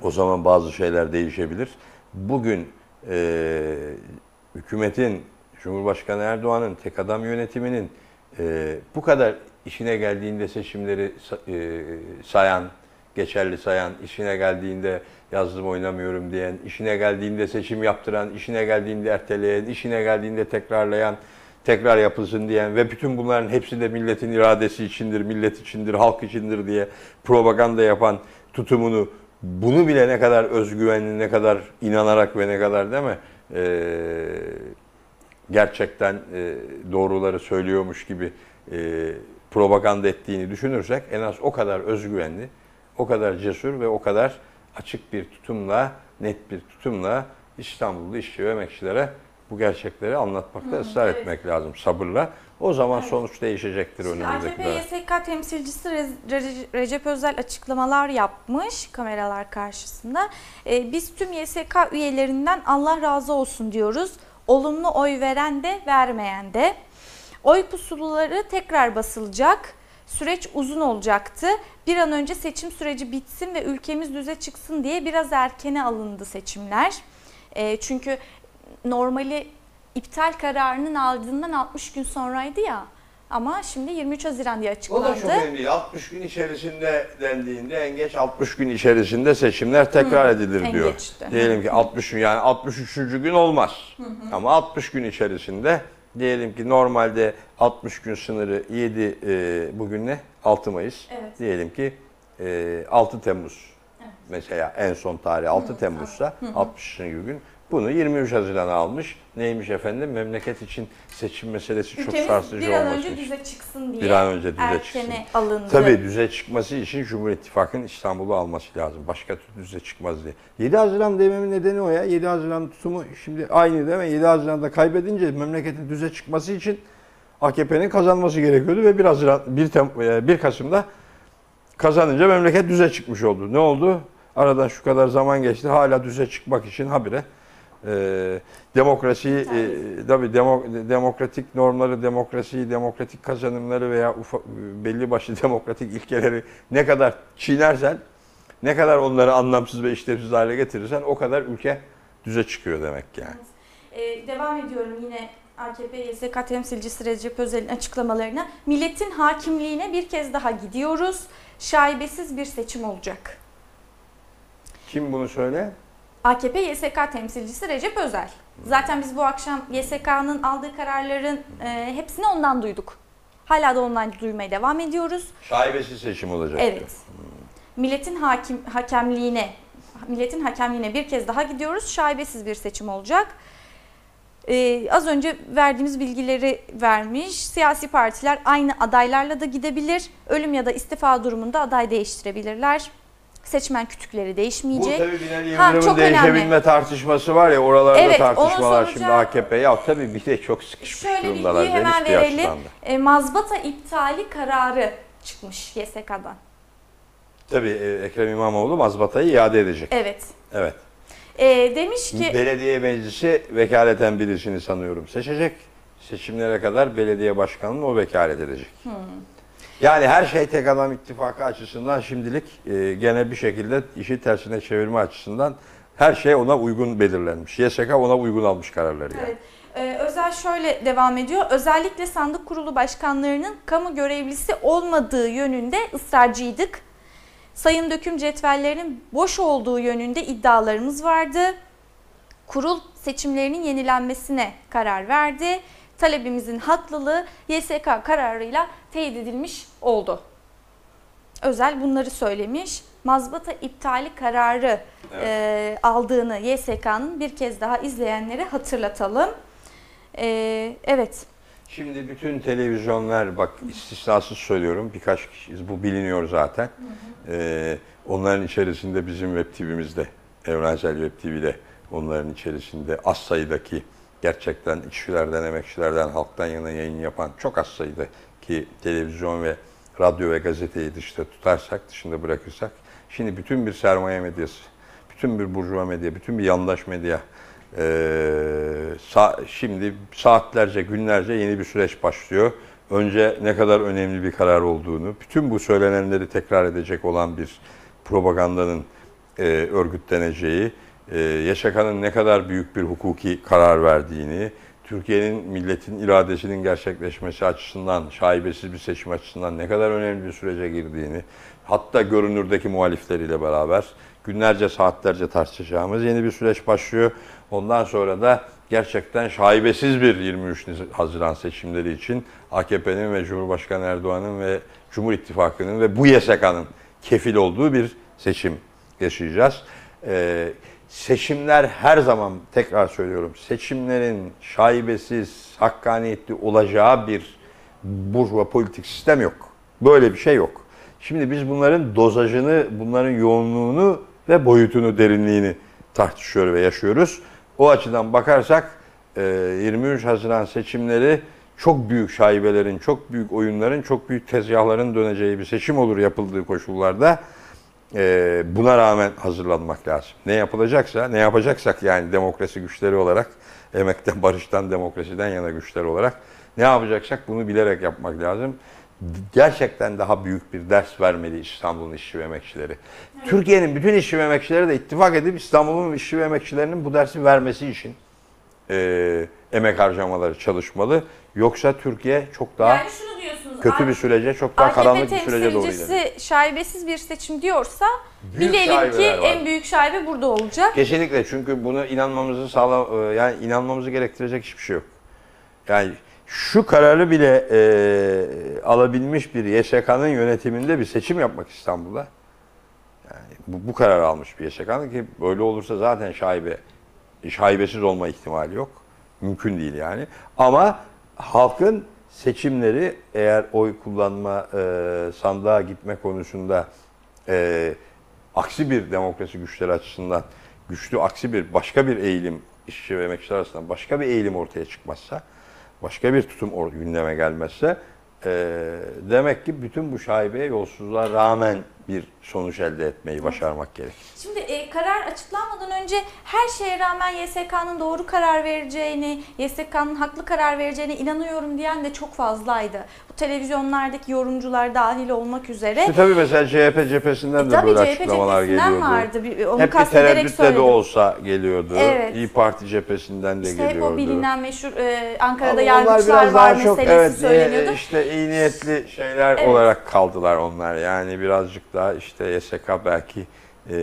o zaman bazı şeyler değişebilir. Bugün e, hükümetin, Cumhurbaşkanı Erdoğan'ın, tek adam yönetiminin e, bu kadar işine geldiğinde seçimleri e, sayan, geçerli sayan, işine geldiğinde yazdım oynamıyorum diyen, işine geldiğinde seçim yaptıran, işine geldiğinde erteleyen, işine geldiğinde tekrarlayan, tekrar yapılsın diyen ve bütün bunların hepsi de milletin iradesi içindir, millet içindir, halk içindir diye propaganda yapan tutumunu bunu bile ne kadar özgüvenli, ne kadar inanarak ve ne kadar değil mi? Ee, gerçekten e, doğruları söylüyormuş gibi e, propaganda ettiğini düşünürsek en az o kadar özgüvenli, o kadar cesur ve o kadar açık bir tutumla, net bir tutumla İstanbullu işçi ve emekçilere bu gerçekleri anlatmakta ısrar evet. etmek lazım sabırla. O zaman Evet. sonuç değişecektir Şimdi önümüzdeki dönem. YSK temsilcisi Re- Recep Özel açıklamalar yapmış kameralar karşısında. Ee, biz tüm YSK üyelerinden Allah razı olsun diyoruz. Olumlu oy veren de vermeyen de. Oy pusuluları tekrar basılacak. Süreç uzun olacaktı. Bir an önce seçim süreci bitsin ve ülkemiz düze çıksın diye biraz erkene alındı seçimler. Ee, çünkü normali iptal kararının aldığından 60 gün sonraydı ya. Ama şimdi 23 Haziran diye O da açıklandı. çok önemli değil. 60 gün içerisinde dendiğinde en geç 60 gün içerisinde seçimler tekrar edilir en diyor. geçti. Diyelim ki 60 gün yani 63. gün olmaz. Ama 60 gün içerisinde diyelim ki normalde 60 gün sınırı 7 e, bugün ne? 6 Mayıs. Evet. Diyelim ki e, 6 Temmuz. Evet. Mesela en son tarih 6 Temmuz'sa 60. gün. Bunu 23 Haziran'a almış. Neymiş efendim? Memleket için seçim meselesi çok Ülkemiz sarsıcı bir an olması önce için. düze çıksın diye Bir an önce düze erkene çıksın. alındı. Tabii düze çıkması için Cumhur İttifakı'nın İstanbul'u alması lazım. Başka türlü düze çıkmaz diye. 7 Haziran dememin nedeni o ya. 7 Haziran tutumu şimdi aynı değil mi? 7 Haziran'da kaybedince memleketin düze çıkması için AKP'nin kazanması gerekiyordu ve 1 Haziran 1, Tem, e, 1 Kasım'da kazanınca memleket düze çıkmış oldu. Ne oldu? Aradan şu kadar zaman geçti. Hala düze çıkmak için habire e, demokrasiyi, e, tabii demo, demokratik normları, demokrasiyi, demokratik kazanımları veya ufa, belli başlı demokratik ilkeleri ne kadar çiğnersen, ne kadar onları anlamsız ve işlevsiz hale getirirsen o kadar ülke düze çıkıyor demek yani. Ee, devam ediyorum yine AKP YSK temsilcisi Recep Özel'in açıklamalarına. Milletin hakimliğine bir kez daha gidiyoruz. Şaibesiz bir seçim olacak. Kim bunu söyle? AKP YSK temsilcisi Recep Özel. Zaten biz bu akşam YSK'nın aldığı kararların e, hepsini ondan duyduk. Hala da ondan duymaya devam ediyoruz. Şaibesiz seçim olacak. Evet. Milletin hakim hakemliğine milletin hakemliğine bir kez daha gidiyoruz. Şaibesiz bir seçim olacak. Ee, az önce verdiğimiz bilgileri vermiş. Siyasi partiler aynı adaylarla da gidebilir. Ölüm ya da istifa durumunda aday değiştirebilirler. Seçmen kütükleri Bu değişmeyecek. tabii Binali Yıldırım'ın çok önemli. değişebilme tartışması var ya oralarda Evet, tartışmalar şimdi AKP. Ya tabii bir de çok sıkışmış Şöyle durumdalar. bilgiyi hemen verelim. E, mazbata iptali kararı çıkmış YSK'dan. Tabii e, Ekrem İmamoğlu mazbatayı iade edecek. Evet. Evet. E, demiş ki Belediye meclisi vekaleten birisini sanıyorum seçecek. Seçimlere kadar belediye başkanını o vekalet edecek. Hmm. Yani her şey tek adam ittifakı açısından şimdilik e, gene bir şekilde işi tersine çevirme açısından her şey ona uygun belirlenmiş. YSK ona uygun almış kararları yani. Evet. Ee, Özel şöyle devam ediyor. Özellikle sandık kurulu başkanlarının kamu görevlisi olmadığı yönünde ısrarcıydık. Sayım döküm cetvellerinin boş olduğu yönünde iddialarımız vardı. Kurul seçimlerinin yenilenmesine karar verdi. Talebimizin haklılığı YSK kararıyla teyit edilmiş oldu. Özel bunları söylemiş. mazbata iptali kararı e, aldığını YSK'nın bir kez daha izleyenlere hatırlatalım. E, evet. Şimdi bütün televizyonlar bak istisnasız söylüyorum birkaç kişiyiz bu biliniyor zaten. Ee, onların içerisinde bizim Web TV'mizde, Evrensel Web TV'de onların içerisinde az sayıdaki gerçekten işçilerden, emekçilerden, halktan yana yayın yapan çok az sayıdaki televizyon ve radyo ve gazeteyi dışta tutarsak, dışında bırakırsak şimdi bütün bir sermaye medyası, bütün bir burjuva medya, bütün bir yandaş medya ee, sa- şimdi saatlerce, günlerce yeni bir süreç başlıyor. Önce ne kadar önemli bir karar olduğunu, bütün bu söylenenleri tekrar edecek olan bir propagandanın e, örgütleneceği, e, YSK'nın ne kadar büyük bir hukuki karar verdiğini, Türkiye'nin milletin iradesinin gerçekleşmesi açısından, şaibesiz bir seçim açısından ne kadar önemli bir sürece girdiğini, hatta görünürdeki muhalifleriyle beraber günlerce, saatlerce tartışacağımız yeni bir süreç başlıyor. Ondan sonra da gerçekten şaibesiz bir 23 Haziran seçimleri için AKP'nin ve Cumhurbaşkanı Erdoğan'ın ve Cumhur İttifakı'nın ve bu YSK'nın kefil olduğu bir seçim yaşayacağız. Ee, seçimler her zaman tekrar söylüyorum seçimlerin şaibesiz, hakkaniyetli olacağı bir burjuva politik sistem yok. Böyle bir şey yok. Şimdi biz bunların dozajını, bunların yoğunluğunu ve boyutunu, derinliğini tartışıyor ve yaşıyoruz. O açıdan bakarsak e, 23 Haziran seçimleri çok büyük şaibelerin, çok büyük oyunların, çok büyük tezgahların döneceği bir seçim olur yapıldığı koşullarda. E, Buna rağmen hazırlanmak lazım. Ne yapılacaksa, ne yapacaksak yani demokrasi güçleri olarak, emekten, barıştan, demokrasiden yana güçler olarak ne yapacaksak bunu bilerek yapmak lazım. Gerçekten daha büyük bir ders vermeli İstanbul'un işçi ve emekçileri. Türkiye'nin bütün işçi ve emekçileri de ittifak edip İstanbul'un işçi ve emekçilerinin bu dersi vermesi için e, emek harcamaları çalışmalı. Yoksa Türkiye çok daha yani şunu diyorsunuz. kötü bir sürece, çok daha AKP karanlık bir sürece doğru ilerliyor. şaibesiz bir seçim diyorsa Büyük bilelim ki var. en büyük şaibe burada olacak. Kesinlikle çünkü bunu inanmamızı sağla e, yani inanmamızı gerektirecek hiçbir şey yok. Yani şu kararı bile e, alabilmiş bir YSK'nın yönetiminde bir seçim yapmak İstanbul'da. Yani bu, bu kararı almış bir YSK'nın ki böyle olursa zaten şaibe şaibesiz olma ihtimali yok. Mümkün değil yani. Ama halkın seçimleri eğer oy kullanma, e, sandığa gitme konusunda e, aksi bir demokrasi güçleri açısından güçlü aksi bir başka bir eğilim işçi ve emekçiler arasında başka bir eğilim ortaya çıkmazsa, başka bir tutum gündeme gelmezse e, demek ki bütün bu şaibeye yolsuzluğa rağmen bir sonuç elde etmeyi başarmak gerekir. Şimdi e, karar açıklanmadan önce her şeye rağmen YSK'nın doğru karar vereceğini, YSK'nın haklı karar vereceğine inanıyorum diyen de çok fazlaydı. Televizyonlardaki yorumcular dahil olmak üzere. İşte tabii mesela CHP cephesinden E, de tabii böyle CHP açıklamalar geliyordu. vardı. Bir- Onu Hep bir tereddütle de olsa geliyordu. Evet. İyi Parti cephesinden de İşte geliyordu. o bilinen meşhur e, Ankara'da Ama yargıçlar var çok meselesi evet, söyleniyordu. e, işte iyi niyetli şeyler Evet. olarak kaldılar onlar. Yani birazcık daha işte YSK belki e,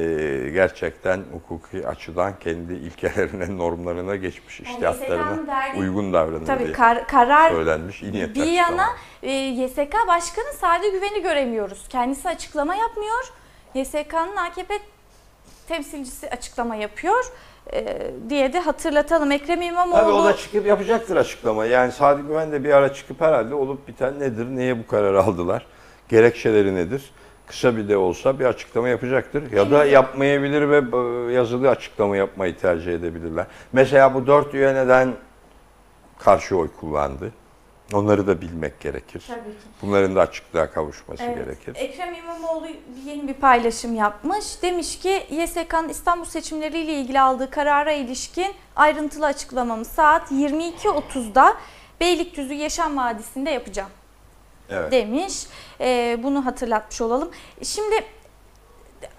gerçekten hukuki açıdan kendi ilkelerine, normlarına geçmiş, Yani iştihatlarına derdi- uygun davranır Tabii diye kar- karar söylenmiş. iyi bir yana açıklama. e, YSK Başkanı Sadi Güven'i göremiyoruz. Kendisi açıklama yapmıyor. YSK'nın AKP temsilcisi açıklama yapıyor e, diye de hatırlatalım. Ekrem İmamoğlu Tabii o da çıkıp yapacaktır açıklama. Yani Sadi Güven de bir ara çıkıp herhalde olup biten nedir, neye bu kararı aldılar, gerekçeleri nedir? Kısa bir de olsa bir açıklama yapacaktır. Ya da yapmayabilir ve e, yazılı açıklama yapmayı tercih edebilirler. Mesela bu dört üye neden karşı oy kullandı? Onları da bilmek gerekir. Tabii ki. Bunların da açıklığa kavuşması Evet. gerekir. Ekrem İmamoğlu yeni bir paylaşım yapmış. Demiş ki YSK'nın İstanbul seçimleriyle ilgili aldığı karara ilişkin ayrıntılı açıklamamı saat 22.30'da Beylikdüzü Yaşam Vadisi'nde yapacağım Evet. demiş. Ee, bunu hatırlatmış olalım. Şimdi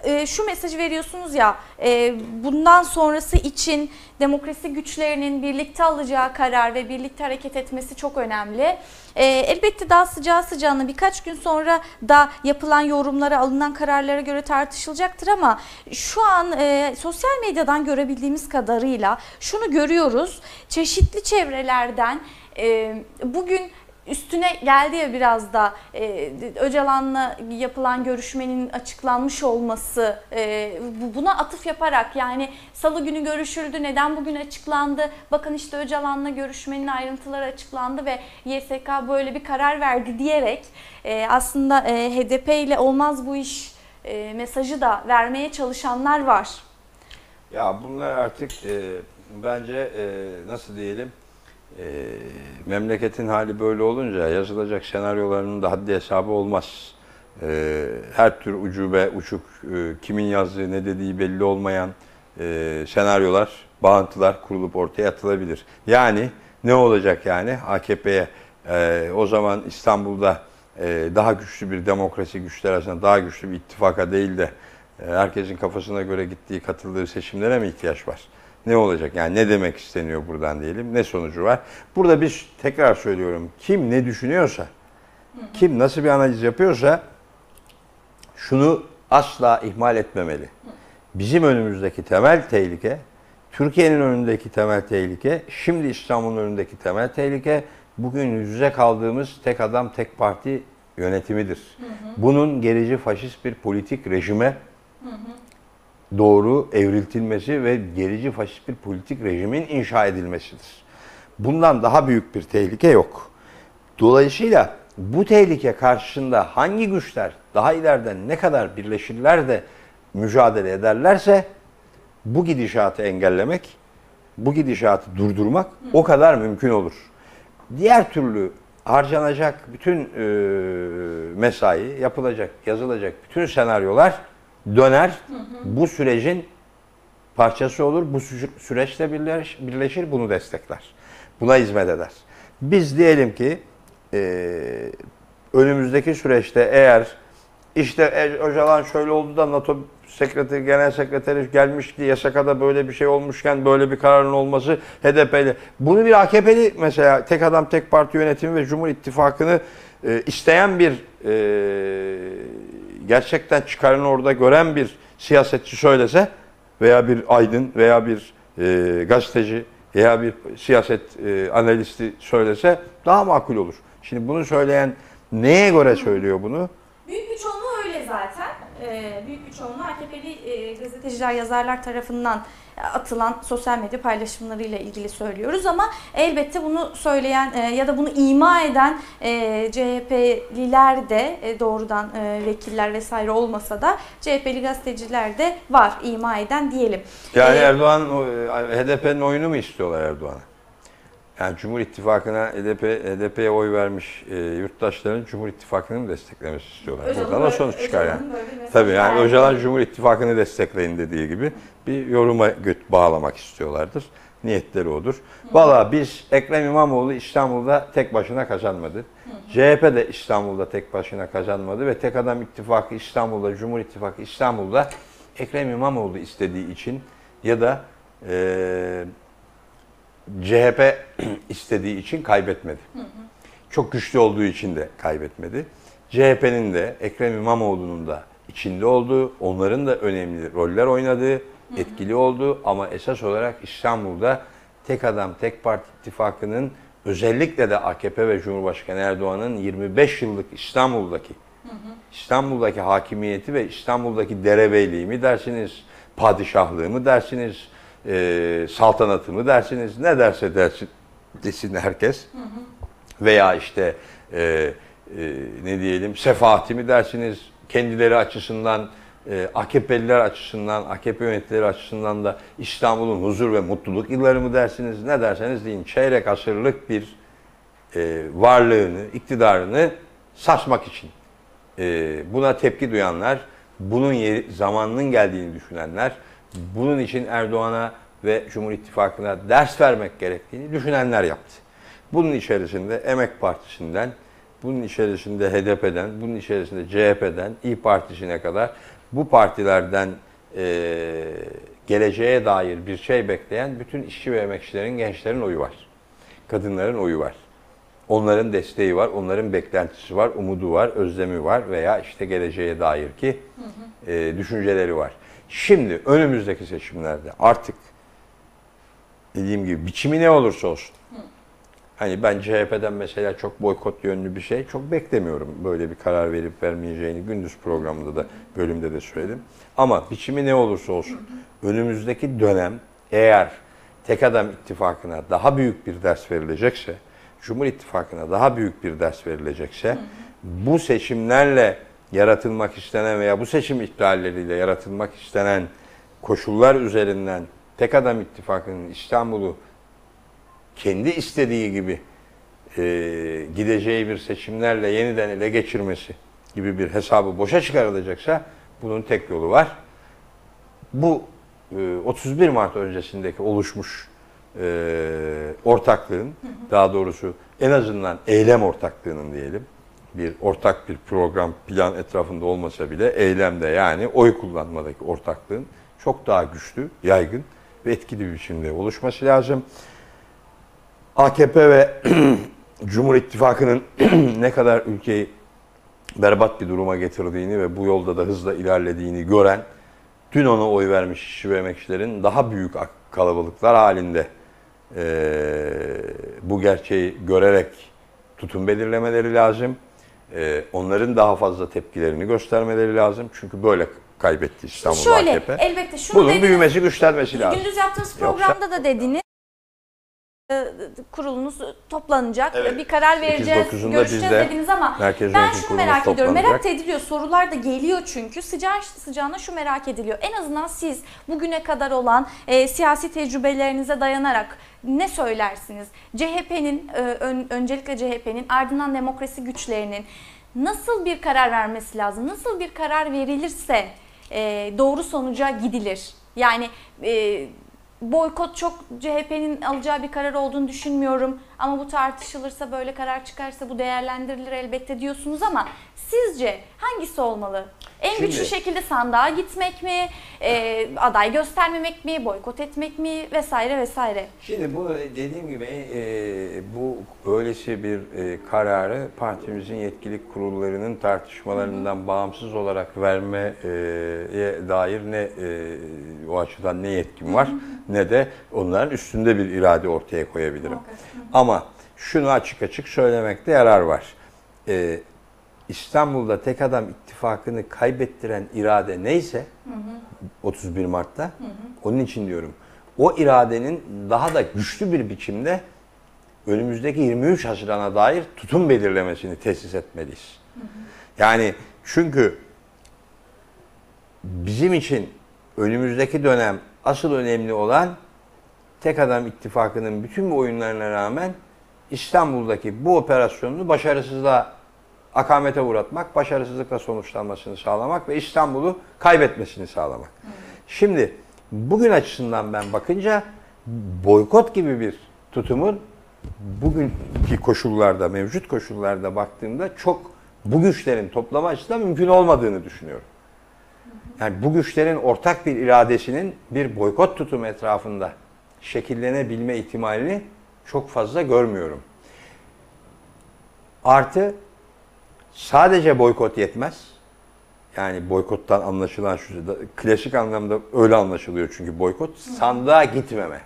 e, şu mesajı veriyorsunuz ya e, bundan sonrası için demokrasi güçlerinin birlikte alacağı karar ve birlikte hareket etmesi çok önemli. E, elbette daha sıcağı sıcağına birkaç gün sonra da yapılan yorumlara alınan kararlara göre tartışılacaktır ama şu an e, sosyal medyadan görebildiğimiz kadarıyla şunu görüyoruz. Çeşitli çevrelerden e, bugün üstüne geldi ya biraz da e, Öcalan'la yapılan görüşmenin açıklanmış olması e, bu- buna atıf yaparak yani salı günü görüşüldü neden bugün açıklandı bakın işte Öcalan'la görüşmenin ayrıntıları açıklandı ve YSK böyle bir karar verdi diyerek e, aslında e, HDP ile olmaz bu iş e, mesajı da vermeye çalışanlar var. Ya bunlar artık e, bence e, nasıl diyelim e, memleketin hali böyle olunca yazılacak senaryolarının da haddi hesabı olmaz. E, her tür ucube, uçuk, e, kimin yazdığı ne dediği belli olmayan e, senaryolar, bağıntılar kurulup ortaya atılabilir. Yani ne olacak yani AKP'ye e, o zaman İstanbul'da e, daha güçlü bir demokrasi güçler arasında daha güçlü bir ittifaka değil de e, herkesin kafasına göre gittiği katıldığı seçimlere mi ihtiyaç var? Ne olacak? Yani ne demek isteniyor buradan diyelim? Ne sonucu var? Burada bir tekrar söylüyorum. Kim ne düşünüyorsa, kim nasıl bir analiz yapıyorsa şunu asla ihmal etmemeli. Bizim önümüzdeki temel tehlike, Türkiye'nin önündeki temel tehlike, şimdi İstanbul'un önündeki temel tehlike, bugün yüz yüze kaldığımız tek adam tek parti yönetimidir. Bunun gerici faşist bir politik rejime doğru evriltilmesi ve gerici faşist bir politik rejimin inşa edilmesidir. Bundan daha büyük bir tehlike yok. Dolayısıyla bu tehlike karşısında hangi güçler daha ileriden ne kadar birleşirler de mücadele ederlerse bu gidişatı engellemek, bu gidişatı durdurmak o kadar mümkün olur. Diğer türlü harcanacak bütün e, mesai, yapılacak, yazılacak bütün senaryolar döner. Bu sürecin parçası olur. Bu sü- süreçle birleş- birleşir, bunu destekler. Buna hizmet eder. Biz diyelim ki e, önümüzdeki süreçte eğer işte e, Öcalan şöyle oldu da NATO sekreteri, genel sekreteri gelmişti, YSK'da böyle bir şey olmuşken böyle bir kararın olması HDP'li. Bunu bir AKP'li mesela tek adam tek parti yönetimi ve Cumhur İttifakı'nı e, isteyen bir e, gerçekten çıkarını orada gören bir siyasetçi söylese veya bir aydın veya bir e, gazeteci veya bir siyaset e, analisti söylese daha makul olur. Şimdi bunu söyleyen neye göre söylüyor bunu? Büyük bir çoğunluğu öyle zaten. Ee, büyük bir çoğunluğu AKP'li e, gazeteciler, yazarlar tarafından atılan sosyal medya paylaşımlarıyla ilgili söylüyoruz ama elbette bunu söyleyen e, ya da bunu ima eden e, CHP'liler de e, doğrudan e, vekiller vesaire olmasa da CHP'li gazeteciler de var ima eden diyelim. Yani Ee, Erdoğan, e, HDP'nin oyunu mu istiyorlar Erdoğan'a? Yani Cumhur İttifakı'na HDP, HDP'ye oy vermiş e, yurttaşların Cumhur İttifakı'nı mı desteklemesi istiyorlar? Buradan o sonuç çıkar yani. Tabii yani Öcalan Cumhur İttifakı'nı destekleyin dediği gibi bir yoruma göt bağlamak istiyorlardır. Niyetleri odur. Valla biz Ekrem İmamoğlu İstanbul'da tek başına kazanmadı. CHP de İstanbul'da tek başına kazanmadı ve tek adam ittifakı İstanbul'da, Cumhur İttifakı İstanbul'da Ekrem İmamoğlu istediği için ya da eee CHP istediği için kaybetmedi. Çok güçlü olduğu için de kaybetmedi. CHP'nin de Ekrem İmamoğlu'nun da içinde olduğu, onların da önemli roller oynadığı, etkili olduğu ama esas olarak İstanbul'da tek adam, tek parti ittifakının özellikle de AKP ve Cumhurbaşkanı Erdoğan'ın 25 yıllık İstanbul'daki İstanbul'daki hakimiyeti ve İstanbul'daki derebeyliği mi dersiniz, padişahlığı mı dersiniz, e, saltanatı mı dersiniz, ne derse dersin, desin herkes. Veya işte e, e, ne diyelim sefaati mi dersiniz, kendileri açısından, e, AKP'liler açısından, AKP yöneticileri açısından da İstanbul'un huzur ve mutluluk yılları mı dersiniz, ne derseniz deyin. Çeyrek asırlık bir e, varlığını, iktidarını sarsmak için. E, buna tepki duyanlar, bunun yeri, zamanının geldiğini düşünenler, bunun için Erdoğan'a ve Cumhur İttifakı'na ders vermek gerektiğini düşünenler yaptı. Bunun içerisinde Emek Partisi'nden, bunun içerisinde HDP'den, bunun içerisinde CHP'den, İyi Partisi'ne kadar bu partilerden e, geleceğe dair bir şey bekleyen bütün işçi ve emekçilerin, gençlerin oyu var. Kadınların oyu var. Onların desteği var, onların beklentisi var, umudu var, özlemi var veya işte geleceğe dair ki e, düşünceleri var. Şimdi önümüzdeki seçimlerde artık dediğim gibi biçimi ne olursa olsun Hani ben CHP'den mesela çok boykot yönlü bir şey çok beklemiyorum. Böyle bir karar verip vermeyeceğini gündüz programında da bölümde de söyledim. Ama biçimi ne olursa olsun önümüzdeki dönem eğer tek adam ittifakına daha büyük bir ders verilecekse, Cumhur İttifakı'na daha büyük bir ders verilecekse bu seçimlerle yaratılmak istenen veya bu seçim iptalleriyle yaratılmak istenen koşullar üzerinden tek adam ittifakının İstanbul'u kendi istediği gibi e, gideceği bir seçimlerle yeniden ele geçirmesi gibi bir hesabı boşa çıkarılacaksa bunun tek yolu var. Bu e, 31 Mart öncesindeki oluşmuş e, ortaklığın, daha doğrusu en azından eylem ortaklığının diyelim, bir ortak bir program plan etrafında olmasa bile eylemde yani oy kullanmadaki ortaklığın çok daha güçlü, yaygın ve etkili bir biçimde oluşması lazım. AKP ve Cumhur İttifakı'nın ne kadar ülkeyi berbat bir duruma getirdiğini ve bu yolda da hızla ilerlediğini gören, dün ona oy vermiş işçi ve emekçilerin daha büyük kalabalıklar halinde eee, bu gerçeği görerek tutum belirlemeleri lazım. Eee, onların daha fazla tepkilerini göstermeleri lazım. Çünkü böyle kaybetti İstanbul Şöyle AKP. elbette şunu Bunun dediniz. büyümesi, güçlenmesi lazım. Gündüz yaptığımız Yoksa- programda da dediniz. E, Kurulunuz toplanacak. Evet. Bir karar vereceğiz, 8-9'unda görüşeceğiz dediniz ama Merkez ben şunu merak ediyorum. Merak ediliyor. Sorular da geliyor çünkü. Sıcağı sıcağına şu merak ediliyor. En azından siz bugüne kadar olan e, siyasi tecrübelerinize dayanarak ne söylersiniz? CHP'nin e, ön- öncelikle CHP'nin ardından demokrasi güçlerinin nasıl bir karar vermesi lazım? Nasıl bir karar verilirse e, doğru sonuca gidilir? Yani e, boykot çok CHP'nin alacağı bir karar olduğunu düşünmüyorum. Ama bu tartışılırsa böyle karar çıkarsa bu değerlendirilir elbette diyorsunuz ama sizce hangisi olmalı? En Şimdi- güçlü şekilde sandığa gitmek mi, e, aday göstermemek mi, boykot etmek mi vesaire vesaire. Şimdi bu dediğim gibi e, bu öylesi bir e, kararı partimizin yetkili kurullarının tartışmalarından bağımsız olarak vermeye dair ne e, o açıdan ne yetkim var ne de onların üstünde bir irade ortaya koyabilirim. Ama şunu açık açık söylemekte yarar var. E, İstanbul'da tek adam ittifakını kaybettiren irade neyse 31 Mart'ta onun için diyorum. O iradenin daha da güçlü bir biçimde önümüzdeki 23 Haziran'a dair tutum belirlemesini tesis etmeliyiz. Yani çünkü bizim için önümüzdeki dönem asıl önemli olan tek adam ittifakının bütün bu oyunlarına rağmen İstanbul'daki bu operasyonunu başarısızlığa akamete uğratmak, başarısızlıkla sonuçlanmasını sağlamak ve İstanbul'u kaybetmesini sağlamak. Şimdi bugün açısından ben bakınca boykot gibi bir tutumun bugünkü koşullarda, mevcut koşullarda baktığımda çok bu güçlerin toplama açısından mümkün olmadığını düşünüyorum. Yani bu güçlerin ortak bir iradesinin bir boykot tutumu etrafında şekillenebilme ihtimalini çok fazla görmüyorum. Artı sadece boykot yetmez. Yani boykottan anlaşılan şu klasik anlamda öyle anlaşılıyor çünkü boykot sandığa gitmeme.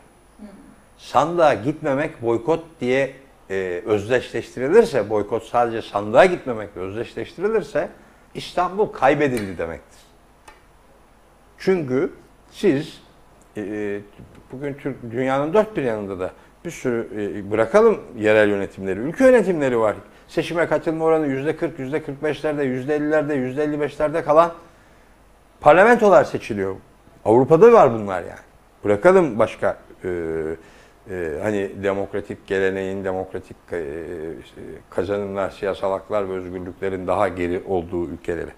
Sandığa gitmemek boykot diye e, özdeşleştirilirse, boykot sadece sandığa gitmemekle özdeşleştirilirse İstanbul kaybedildi demektir. Çünkü siz e, bugün Türk dünyanın dört bir yanında da bir sürü e, bırakalım yerel yönetimleri, ülke yönetimleri var. Seçime katılma oranı yüzde 40, yüzde 45'lerde, yüzde 50'lerde, yüzde 55'lerde kalan parlamentolar seçiliyor. Avrupa'da var bunlar yani. Bırakalım başka e, e, hani demokratik geleneğin, demokratik e, kazanımlar, siyasal haklar ve özgürlüklerin daha geri olduğu ülkeleri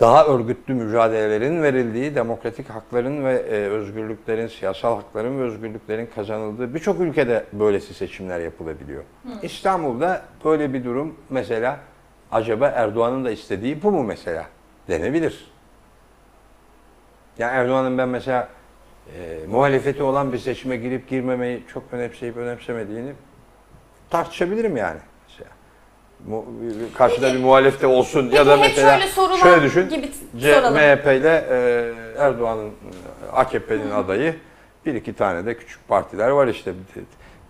daha örgütlü mücadelelerin verildiği, demokratik hakların ve e, özgürlüklerin, siyasal hakların ve özgürlüklerin kazanıldığı birçok ülkede böylesi seçimler yapılabiliyor. İstanbul'da böyle bir durum mesela acaba Erdoğan'ın da istediği bu mu mesela denebilir. Yani Erdoğan'ın ben mesela e, muhalefeti olan bir seçime girip girmemeyi çok önemseyip önemsemediğini tartışabilirim yani. Karşıda bir muhalef de olsun ya Peki da hep mesela şöyle sorular şöyle düşün. gibi C- soralım. MHP ile e, Erdoğan'ın e, AKP'nin adayı bir iki tane de küçük partiler var işte.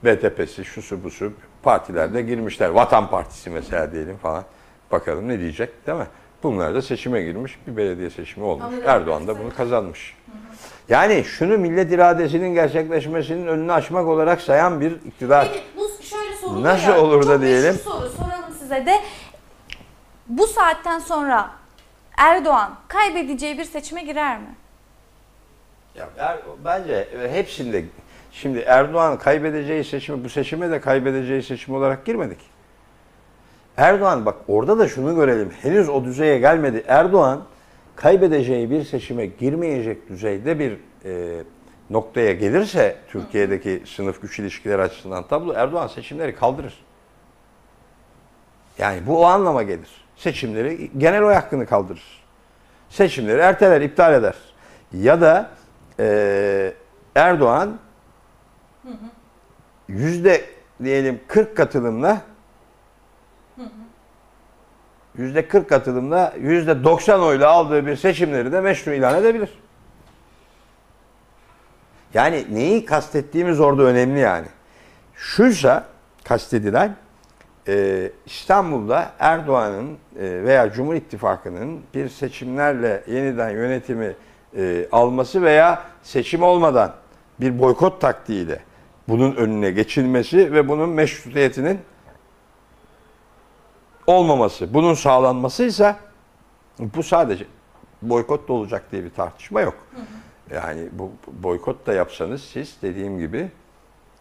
BTP'si, şusu busu partilerde girmişler. Vatan Partisi mesela diyelim falan. Bakalım ne diyecek değil mi? Bunlar da seçime girmiş. Bir belediye seçimi olmuş. Ama Erdoğan da bunu kazanmış. Yani şunu millet iradesinin gerçekleşmesinin önünü açmak olarak sayan bir iktidar. Peki bu şöyle soruluyor. Nasıl ya, olur da çok meşhur diyelim? soru soralım size de. Bu saatten sonra Erdoğan kaybedeceği bir seçime girer mi? Ya Er- bence hepsinde şimdi Erdoğan kaybedeceği seçimi bu seçime de kaybedeceği seçim olarak girmedik. Erdoğan bak orada da şunu görelim. Henüz o düzeye gelmedi. Erdoğan kaybedeceği bir seçime girmeyecek düzeyde bir e, noktaya gelirse Türkiye'deki sınıf güç ilişkileri açısından tablo Erdoğan seçimleri kaldırır. Yani bu o anlama gelir. Seçimleri genel oy hakkını kaldırır. Seçimleri erteler, iptal eder. Ya da e, Erdoğan yüzde diyelim 40 katılımla yüzde 40 katılımla yüzde 90 oyla aldığı bir seçimleri de meşru ilan edebilir. Yani neyi kastettiğimiz orada önemli yani. Şuysa kastedilen e, İstanbul'da Erdoğan'ın e, veya Cumhur İttifakı'nın bir seçimlerle yeniden yönetimi e, alması veya seçim olmadan bir boykot taktiğiyle bunun önüne geçilmesi ve bunun meşrutiyetinin olmaması, bunun sağlanmasıysa bu sadece boykot da olacak diye bir tartışma yok. Yani bu boykot da yapsanız siz dediğim gibi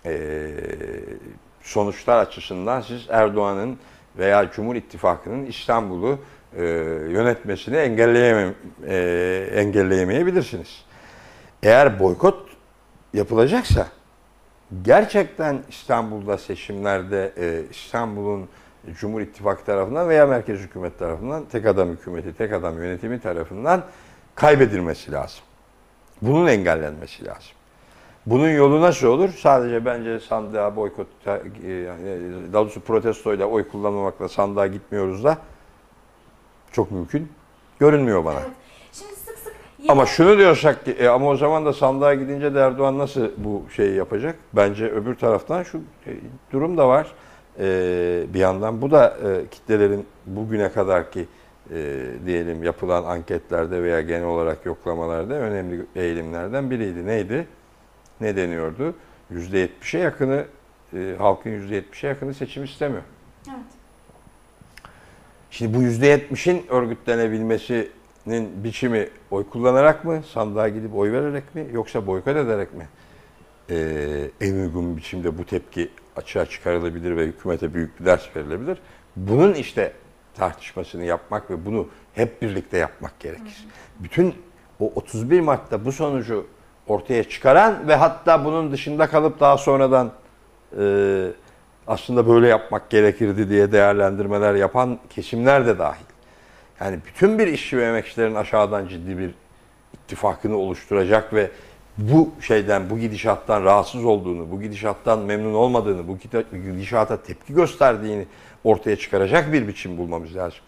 eee, sonuçlar açısından siz Erdoğan'ın veya Cumhur İttifakı'nın İstanbul'u eee, yönetmesini engelleyemem, eee, engelleyemeyebilirsiniz. Eğer boykot yapılacaksa gerçekten İstanbul'da seçimlerde eee, İstanbul'un Cumhur İttifakı tarafından veya merkez hükümet tarafından tek adam hükümeti, tek adam yönetimi tarafından kaybedilmesi lazım. Bunun engellenmesi lazım. Bunun yolu nasıl olur? Sadece bence sandığa boykot, e, yani daha doğrusu protestoyla oy kullanmamakla sandığa gitmiyoruz da çok mümkün görünmüyor bana. Evet. Şimdi sık sık Ama şunu diyorsak ki e, ama o zaman da sandığa gidince de Erdoğan nasıl bu şeyi yapacak? Bence öbür taraftan şu e, durum da var. E, bir yandan bu da e, kitlelerin bugüne kadarki e, diyelim yapılan anketlerde veya genel olarak yoklamalarda önemli eğilimlerden biriydi. Neydi? Ne deniyordu? %70'e yakını e, halkın %70'e yakını seçim istemiyor. Evet. Şimdi bu %70'in örgütlenebilmesinin biçimi oy kullanarak mı, sandığa gidip oy vererek mi, yoksa boykot ederek mi ee, en uygun biçimde bu tepki açığa çıkarılabilir ve hükümete büyük bir ders verilebilir. Bunun işte tartışmasını yapmak ve bunu hep birlikte yapmak gerekir. Bütün o 31 Mart'ta bu sonucu ortaya çıkaran ve hatta bunun dışında kalıp daha sonradan e, aslında böyle yapmak gerekirdi diye değerlendirmeler yapan kesimler de dahil. Yani bütün bir işçi ve emekçilerin aşağıdan ciddi bir ittifakını oluşturacak ve bu şeyden, bu gidişattan rahatsız olduğunu, bu gidişattan memnun olmadığını, bu gidişata tepki gösterdiğini ortaya çıkaracak bir biçim bulmamız lazım.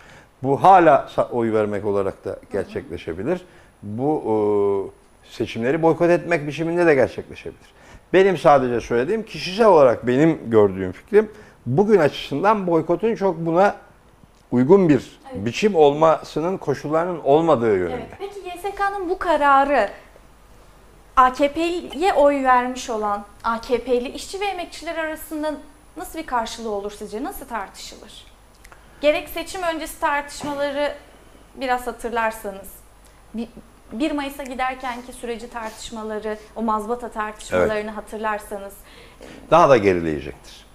Bu hala oy vermek olarak da gerçekleşebilir. Bu e, seçimleri boykot etmek biçiminde de gerçekleşebilir. Benim sadece söylediğim kişisel olarak benim gördüğüm fikrim bugün açısından boykotun çok buna uygun bir Evet. biçim olmasının koşullarının olmadığı yönünde. Evet. Peki YSK'nın bu kararı AKP'ye oy vermiş olan AKP'li işçi ve emekçiler arasında nasıl bir karşılığı olur sizce? Nasıl tartışılır? Gerek seçim öncesi tartışmaları biraz hatırlarsanız. Bir- 1 Mayıs'a giderkenki süreci tartışmaları, o mazbata tartışmalarını hatırlarsanız. daha da gerileyecektir.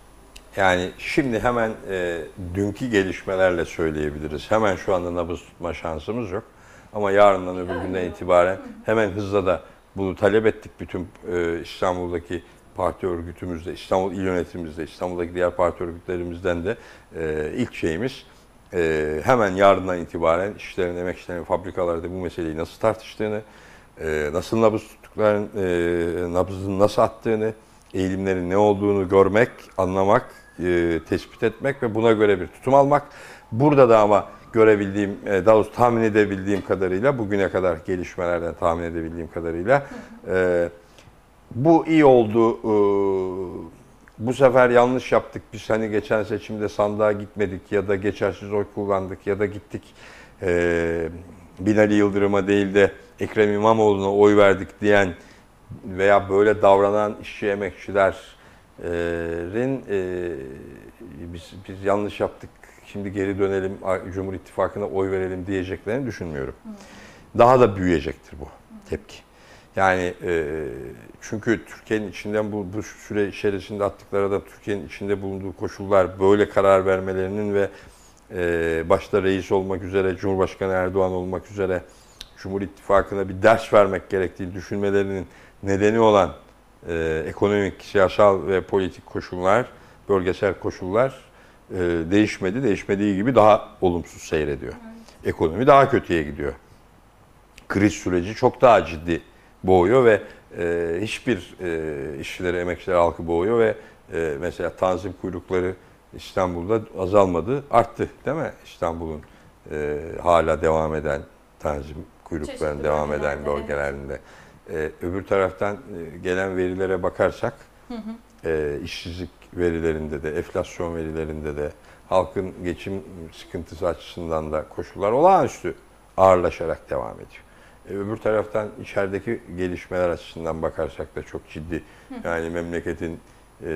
Yani şimdi hemen e, dünkü gelişmelerle söyleyebiliriz. Hemen şu anda nabız tutma şansımız yok. Ama yarından öbür günden itibaren hemen hızla da bunu talep ettik bütün e, İstanbul'daki parti örgütümüzde, İstanbul İl Yönetimimizde, İstanbul'daki diğer parti örgütlerimizden de e, ilk şeyimiz e, hemen yarından itibaren işçilerin, emekçilerin, fabrikalarda bu meseleyi nasıl tartıştığını, e, nasıl nabız tuttuklarını, e, nabzın nasıl attığını, eğilimlerin ne olduğunu görmek, anlamak, e, tespit etmek ve buna göre bir tutum almak. Burada da ama görebildiğim, e, daha doğrusu tahmin edebildiğim kadarıyla, bugüne kadar gelişmelerden tahmin edebildiğim kadarıyla e, bu iyi oldu e, bu sefer yanlış yaptık. Biz hani geçen seçimde sandığa gitmedik ya da geçersiz oy kullandık ya da gittik e, Binali Yıldırım'a değil de Ekrem İmamoğlu'na oy verdik diyen veya böyle davranan işçi emekçilerin e, biz, biz yanlış yaptık şimdi geri dönelim Cumhur İttifakı'na oy verelim diyeceklerini düşünmüyorum. Daha da büyüyecektir bu tepki. Yani e, çünkü Türkiye'nin içinden bu, bu süre içerisinde attıkları da Türkiye'nin içinde bulunduğu koşullar böyle karar vermelerinin ve e, başta reis olmak üzere Cumhurbaşkanı Erdoğan olmak üzere Cumhur İttifakı'na bir ders vermek gerektiğini düşünmelerinin nedeni olan e, ekonomik, siyasal ve politik koşullar, bölgesel koşullar e, değişmedi. Değişmediği gibi daha olumsuz seyrediyor. Ekonomi daha kötüye gidiyor. Kriz süreci çok daha ciddi boğuyor ve e, hiçbir e, işçileri, emekçileri halkı boğuyor ve e, mesela tanzim kuyrukları İstanbul'da azalmadı, arttı değil mi? İstanbul'un e, hala devam eden tanzim kuyruklarının Çeşitli devam eden bölgelerinde. E, öbür taraftan e, gelen verilere bakarsak e, işsizlik verilerinde de, enflasyon verilerinde de, halkın geçim sıkıntısı açısından da koşullar olağanüstü ağırlaşarak devam ediyor. E, öbür taraftan içerideki gelişmeler açısından bakarsak da çok ciddi. Yani memleketin e,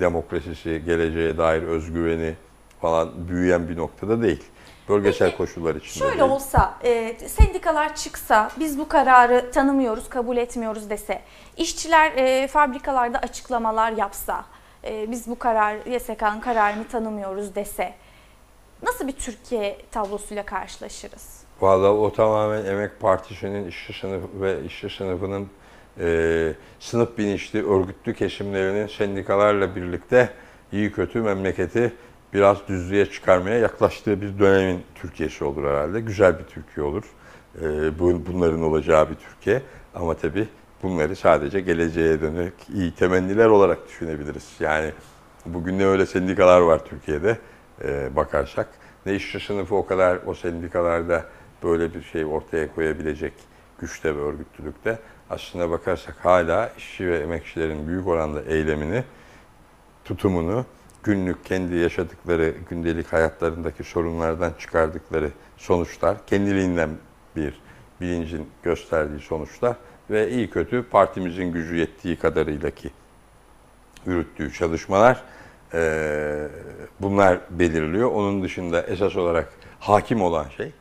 demokrasisi, geleceğe dair özgüveni falan büyüyen bir noktada değil. Bölgesel Peki, koşullar içinde Şöyle değil. olsa, e, sendikalar çıksa, biz bu kararı tanımıyoruz, kabul etmiyoruz dese, işçiler e, fabrikalarda açıklamalar yapsa, e, biz bu karar, YSK'nın kararını tanımıyoruz dese, nasıl bir Türkiye tablosuyla karşılaşırız? Vallahi o tamamen Emek Partisi'nin işçi sınıfı ve işçi sınıfının e, sınıf bilinçli örgütlü kesimlerinin sendikalarla birlikte iyi kötü memleketi biraz düzlüğe çıkarmaya yaklaştığı bir dönemin Türkiye'si olur herhalde. Güzel bir Türkiye olur. E, bu, bunların olacağı bir Türkiye. Ama tabii bunları sadece geleceğe dönük iyi temenniler olarak düşünebiliriz. Yani bugün ne öyle sendikalar var Türkiye'de e, bakarsak. Ne işçi sınıfı o kadar o sendikalarda böyle bir şey ortaya koyabilecek güçte ve örgütlülükte. Aslına bakarsak hala işçi ve emekçilerin büyük oranda eylemini, tutumunu, günlük kendi yaşadıkları gündelik hayatlarındaki sorunlardan çıkardıkları sonuçlar, kendiliğinden bir bilincin gösterdiği sonuçlar ve iyi kötü partimizin gücü yettiği kadarıyla ki yürüttüğü çalışmalar eee, bunlar belirliyor. Onun dışında esas olarak hakim olan şey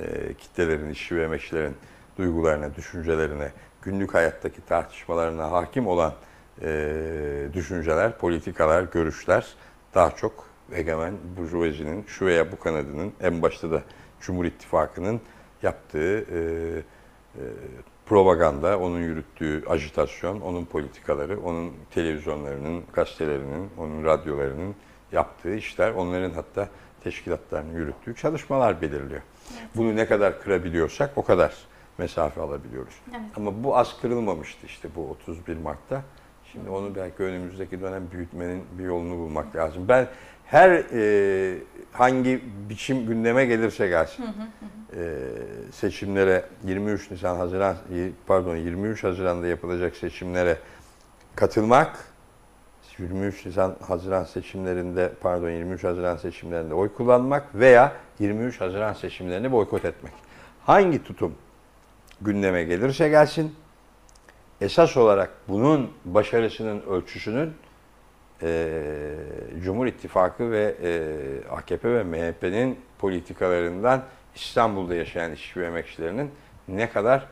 e, kitlelerin, işçi ve emekçilerin duygularına, düşüncelerine, günlük hayattaki tartışmalarına hakim olan e, düşünceler, politikalar, görüşler daha çok egemen burjuvazinin şu veya bu kanadının en başta da Cumhur İttifakı'nın yaptığı e, e, propaganda, onun yürüttüğü ajitasyon, onun politikaları, onun televizyonlarının, gazetelerinin, onun radyolarının yaptığı işler, onların hatta teşkilatlarının yürüttüğü çalışmalar belirliyor. Bunu ne kadar kırabiliyorsak o kadar mesafe alabiliyoruz. Evet. Ama bu az kırılmamıştı işte bu 31 Mart'ta. Şimdi onu belki önümüzdeki dönem büyütmenin bir yolunu bulmak lazım. Ben her e, hangi biçim gündeme gelirse gelsin e, seçimlere 23 Nisan Haziran pardon 23 Haziran'da yapılacak seçimlere katılmak 23 Nisan Haziran seçimlerinde pardon 23 Haziran seçimlerinde oy kullanmak veya 23 Haziran seçimlerini boykot etmek. Hangi tutum gündeme gelirse gelsin esas olarak bunun başarısının ölçüsünün e, Cumhur İttifakı ve e, AKP ve MHP'nin politikalarından İstanbul'da yaşayan işçi ve emekçilerinin ne kadar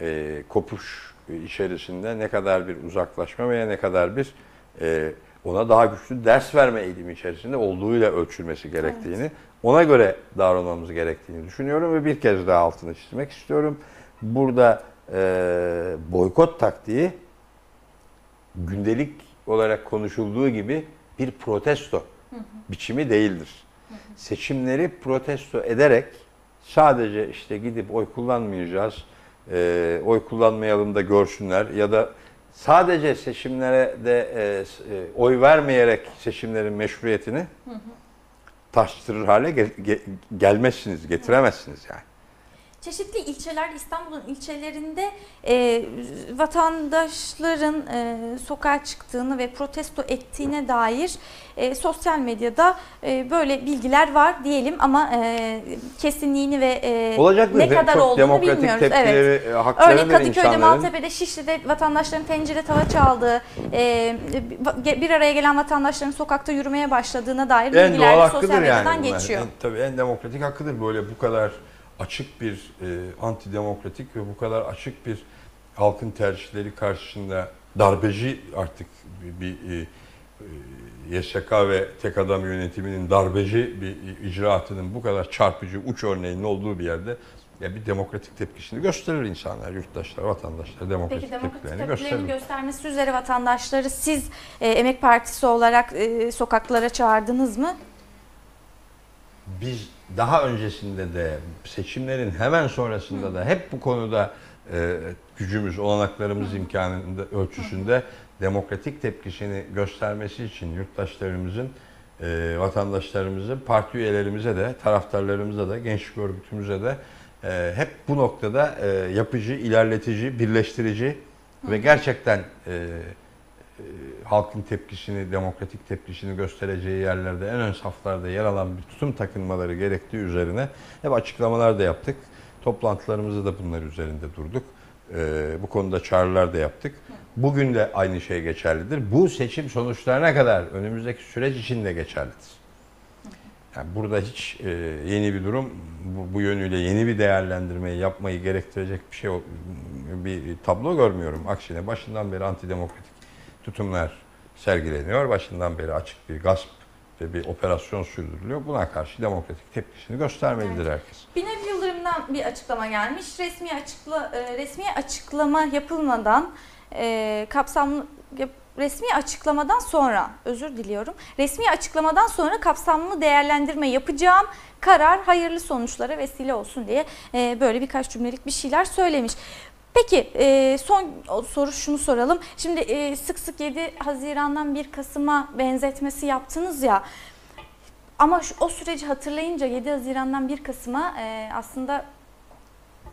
e, kopuş içerisinde ne kadar bir uzaklaşma veya ne kadar bir e, ona daha güçlü ders verme eğilimi içerisinde olduğuyla ölçülmesi gerektiğini, ona göre davranmamız gerektiğini düşünüyorum ve bir kez daha altını çizmek istiyorum. Burada e, boykot taktiği gündelik olarak konuşulduğu gibi bir protesto biçimi değildir. Seçimleri protesto ederek sadece işte gidip oy kullanmayacağız, e, oy kullanmayalım da görsünler ya da sadece seçimlere de e, e, oy vermeyerek seçimlerin meşruiyetini taştırır hale ge- ge- gelmezsiniz, getiremezsiniz yani. Çeşitli ilçeler İstanbul'un ilçelerinde e, vatandaşların e, sokağa çıktığını ve protesto ettiğine dair e, sosyal medyada e, böyle bilgiler var diyelim ama e, kesinliğini ve e, Olacaktır. ne kadar Çok olduğunu bilmiyoruz. Evet. e, Örneğin Kadıköy'de, insanların. Maltepe'de, Şişli'de vatandaşların tencere tava çaldığı, e, bir araya gelen vatandaşların sokakta yürümeye başladığına dair En bilgiler sosyal medyadan yani. bunlar. geçiyor. En, tabii en demokratik hakkıdır böyle bu kadar açık bir e, antidemokratik ve bu kadar açık bir halkın tercihleri karşısında darbeci artık bir, bir e, e, YSK ve tek adam yönetiminin darbeci bir icraatının bu kadar çarpıcı uç örneğinin olduğu bir yerde ya bir demokratik tepkisini gösterir insanlar, yurttaşlar, vatandaşlar demokratik, Peki demokratik tepkilerini tepkilerini gösterir. göstermesi üzere vatandaşları siz e, Emek Partisi olarak e, sokaklara çağırdınız mı? Biz daha öncesinde de seçimlerin hemen sonrasında da hep bu konuda e, gücümüz, olanaklarımız imkanında ölçüsünde demokratik tepkisini göstermesi için yurttaşlarımızın, e, vatandaşlarımızın, parti üyelerimize de, taraftarlarımıza da, gençlik örgütümüze de e, hep bu noktada e, yapıcı, ilerletici, birleştirici ve gerçekten e, halkın tepkisini, demokratik tepkisini göstereceği yerlerde en ön saflarda yer alan bir tutum takınmaları gerektiği üzerine hep açıklamalar da yaptık. Toplantılarımızda da bunlar üzerinde durduk. Ee, bu konuda çağrılar da yaptık. Bugün de aynı şey geçerlidir. Bu seçim sonuçlarına kadar önümüzdeki süreç için de geçerlidir. Yani burada hiç e, yeni bir durum, bu, bu yönüyle yeni bir değerlendirmeyi yapmayı gerektirecek bir şey, bir tablo görmüyorum. Aksine başından beri antidemokratik tutumlar sergileniyor. Başından beri açık bir gasp ve bir operasyon sürdürülüyor. Buna karşı demokratik tepkisini göstermelidir herkes. Binali Yıldırım'dan bir açıklama gelmiş. Resmi açıkla e, resmi açıklama yapılmadan e, kapsamlı resmi açıklamadan sonra özür diliyorum. Resmi açıklamadan sonra kapsamlı değerlendirme yapacağım. Karar hayırlı sonuçlara vesile olsun diye e, böyle birkaç cümlelik bir şeyler söylemiş. Peki e, son soru şunu soralım. Şimdi e, sık sık 7 Haziran'dan 1 Kasım'a benzetmesi yaptınız ya. Ama şu, o süreci hatırlayınca 7 Haziran'dan 1 Kasım'a e, aslında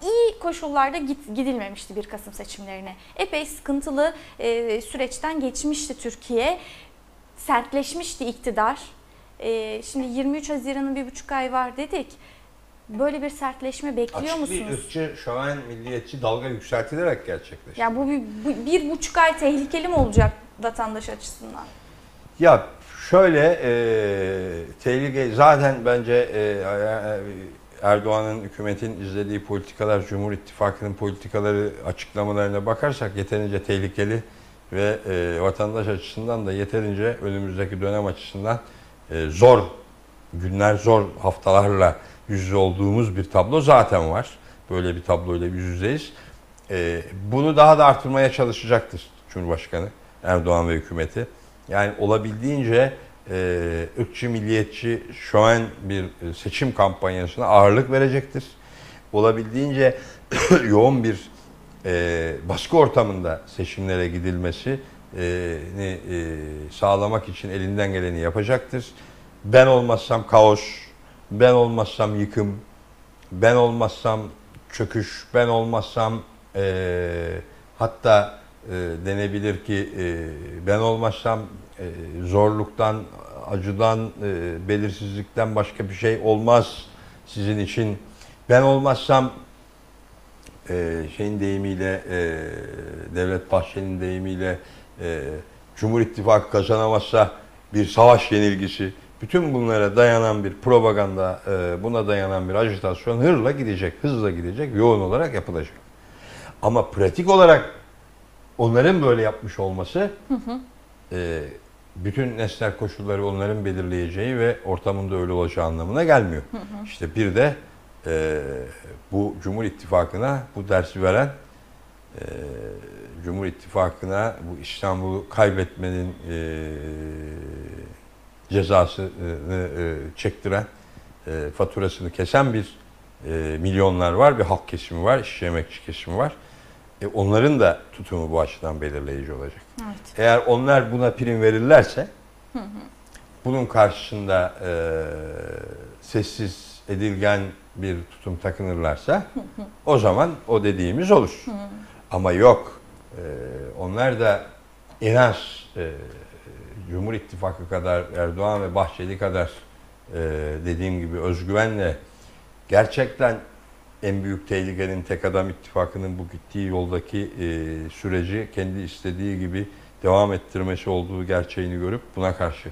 iyi koşullarda git, gidilmemişti 1 Kasım seçimlerine. Epey sıkıntılı e, süreçten geçmişti Türkiye. Sertleşmişti iktidar. E, şimdi 23 Haziran'ın bir buçuk ay var dedik. Böyle bir sertleşme bekliyor Açık bir musunuz? ırkçı, şöven, milliyetçi dalga yükseltilerek gerçekleşti. Ya bu bir, bu bir buçuk ay tehlikeli mi olacak vatandaş açısından? Ya şöyle e, tehlike zaten bence e, Erdoğan'ın hükümetin izlediği politikalar, Cumhur İttifakı'nın politikaları açıklamalarına bakarsak yeterince tehlikeli ve e, vatandaş açısından da yeterince önümüzdeki dönem açısından e, zor günler, zor haftalarla yüz olduğumuz bir tablo zaten var. Böyle bir tabloyla yüz yüzeyiz. E, bunu daha da artırmaya çalışacaktır Cumhurbaşkanı Erdoğan ve hükümeti. Yani olabildiğince e, ırkçı, milliyetçi an bir e, seçim kampanyasına ağırlık verecektir. Olabildiğince yoğun bir e, baskı ortamında seçimlere gidilmesini e, sağlamak için elinden geleni yapacaktır. Ben olmazsam kaos, ben olmazsam yıkım, ben olmazsam çöküş, ben olmazsam e, hatta e, denebilir ki e, ben olmazsam e, zorluktan, acıdan, e, belirsizlikten başka bir şey olmaz sizin için. Ben olmazsam e, şeyin deyimiyle, e, Devlet Bahçeli'nin deyimiyle e, Cumhur İttifakı kazanamazsa bir savaş yenilgisi. Bütün bunlara dayanan bir propaganda, e, buna dayanan bir ajitasyon hırla gidecek, hızla gidecek, yoğun olarak yapılacak. Ama pratik olarak onların böyle yapmış olması e, bütün nesnel koşulları onların belirleyeceği ve ortamında öyle olacağı anlamına gelmiyor. İşte bir de e, bu Cumhur İttifakı'na bu dersi veren e, Cumhur İttifakı'na bu İstanbul'u kaybetmenin e, cezasını e, çektiren, e, faturasını kesen bir e, milyonlar var, bir halk kesimi var, işçi emekçi kesimi var. E, onların da tutumu bu açıdan belirleyici olacak. Evet. Eğer onlar buna prim verirlerse, bunun karşısında e, sessiz, edilgen bir tutum takınırlarsa o zaman o dediğimiz olur. Ama yok. Onlar da en az e, Cumhur İttifakı kadar Erdoğan ve Bahçeli kadar e, dediğim gibi özgüvenle gerçekten en büyük tehlikenin tek adam ittifakının bu gittiği yoldaki e, süreci kendi istediği gibi devam ettirmesi olduğu gerçeğini görüp buna karşı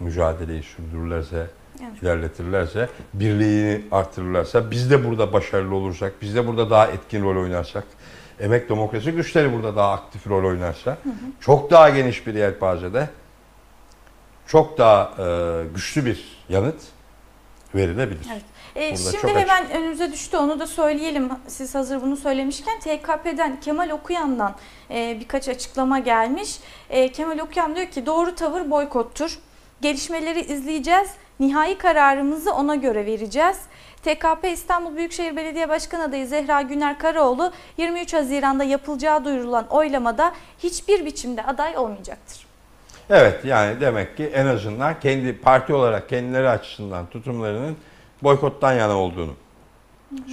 mücadeleyi sürdürürlerse, Evet. ilerletirlerse, birliğini artırırlarsa, biz de burada başarılı olursak, biz de burada daha etkin rol oynarsak, emek demokrasi güçleri burada daha aktif rol oynarsa, çok daha geniş bir yelpazede, çok daha e, güçlü bir yanıt verilebilir. Evet. Burada şimdi çok açık. hemen önümüze düştü onu da söyleyelim. Siz hazır bunu söylemişken TKP'den Kemal Okuyan'dan e, birkaç açıklama gelmiş. E, Kemal Okuyan diyor ki doğru tavır boykottur. Gelişmeleri izleyeceğiz. Nihai kararımızı ona göre vereceğiz. TKP İstanbul Büyükşehir Belediye Başkan adayı Zehra Güner Karaoğlu 23 Haziran'da yapılacağı duyurulan oylamada hiçbir biçimde aday olmayacaktır. Evet yani demek ki en azından kendi parti olarak kendileri açısından tutumlarının boykottan yana olduğunu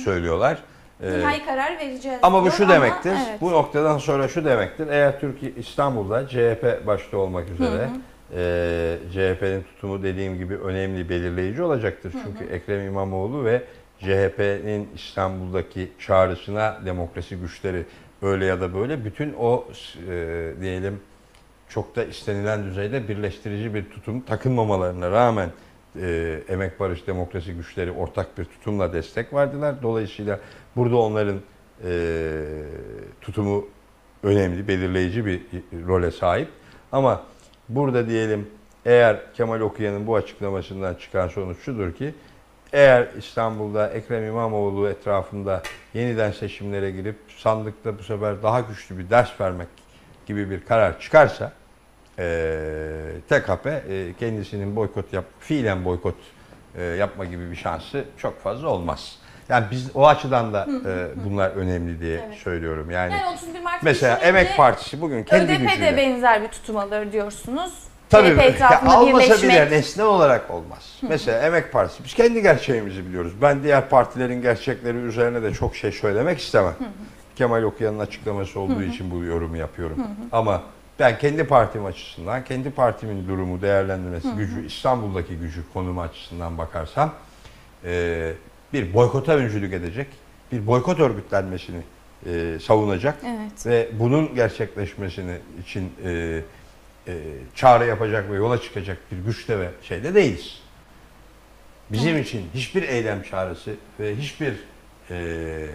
söylüyorlar. Ee, Nihai karar vereceğiz. ama bu diyor şu demektir. evet. Bu noktadan sonra şu demektir. Eğer Türkiye İstanbul'da CHP başta olmak üzere e, CHP'nin tutumu dediğim gibi önemli belirleyici olacaktır. Çünkü Ekrem İmamoğlu ve CHP'nin İstanbul'daki çağrısına demokrasi güçleri öyle ya da böyle bütün o e, diyelim çok da istenilen düzeyde birleştirici bir tutum takınmamalarına rağmen e, Emek Barış Demokrasi güçleri ortak bir tutumla destek verdiler. Dolayısıyla burada onların e, tutumu önemli, belirleyici bir role sahip. Ama burada diyelim eğer Kemal Okuyan'ın bu açıklamasından çıkan sonuç şudur ki eğer İstanbul'da Ekrem İmamoğlu etrafında yeniden seçimlere girip sandıkta bu sefer daha güçlü bir ders vermek gibi bir karar çıkarsa e, TKP e, kendisinin boykot yap, fiilen boykot e, yapma gibi bir şansı çok fazla olmaz. Yani biz o açıdan da e, bunlar önemli diye Evet. söylüyorum. Yani, Yani 31 Mart mesela Emek Partisi bugün kendi ÖDP de gücüyle benzer bir tutum alır diyorsunuz. Tabii ya almasa bile nesne olarak olmaz. Mesela Emek Partisi biz kendi gerçeğimizi biliyoruz. Ben diğer partilerin gerçekleri üzerine de çok şey söylemek istemem. Kemal Okuyan'ın açıklaması olduğu için bu yorumu yapıyorum. Ama ben kendi partim açısından, kendi partimin durumu değerlendirmesi, gücü, İstanbul'daki gücü konumu açısından bakarsam e, bir boykota öncülük edecek, bir boykot örgütlenmesini e, savunacak Evet. ve bunun gerçekleşmesini için e, e, çağrı yapacak ve yola çıkacak bir güçte ve şeyde değiliz. Bizim için hiçbir eylem çağrısı ve hiçbir e,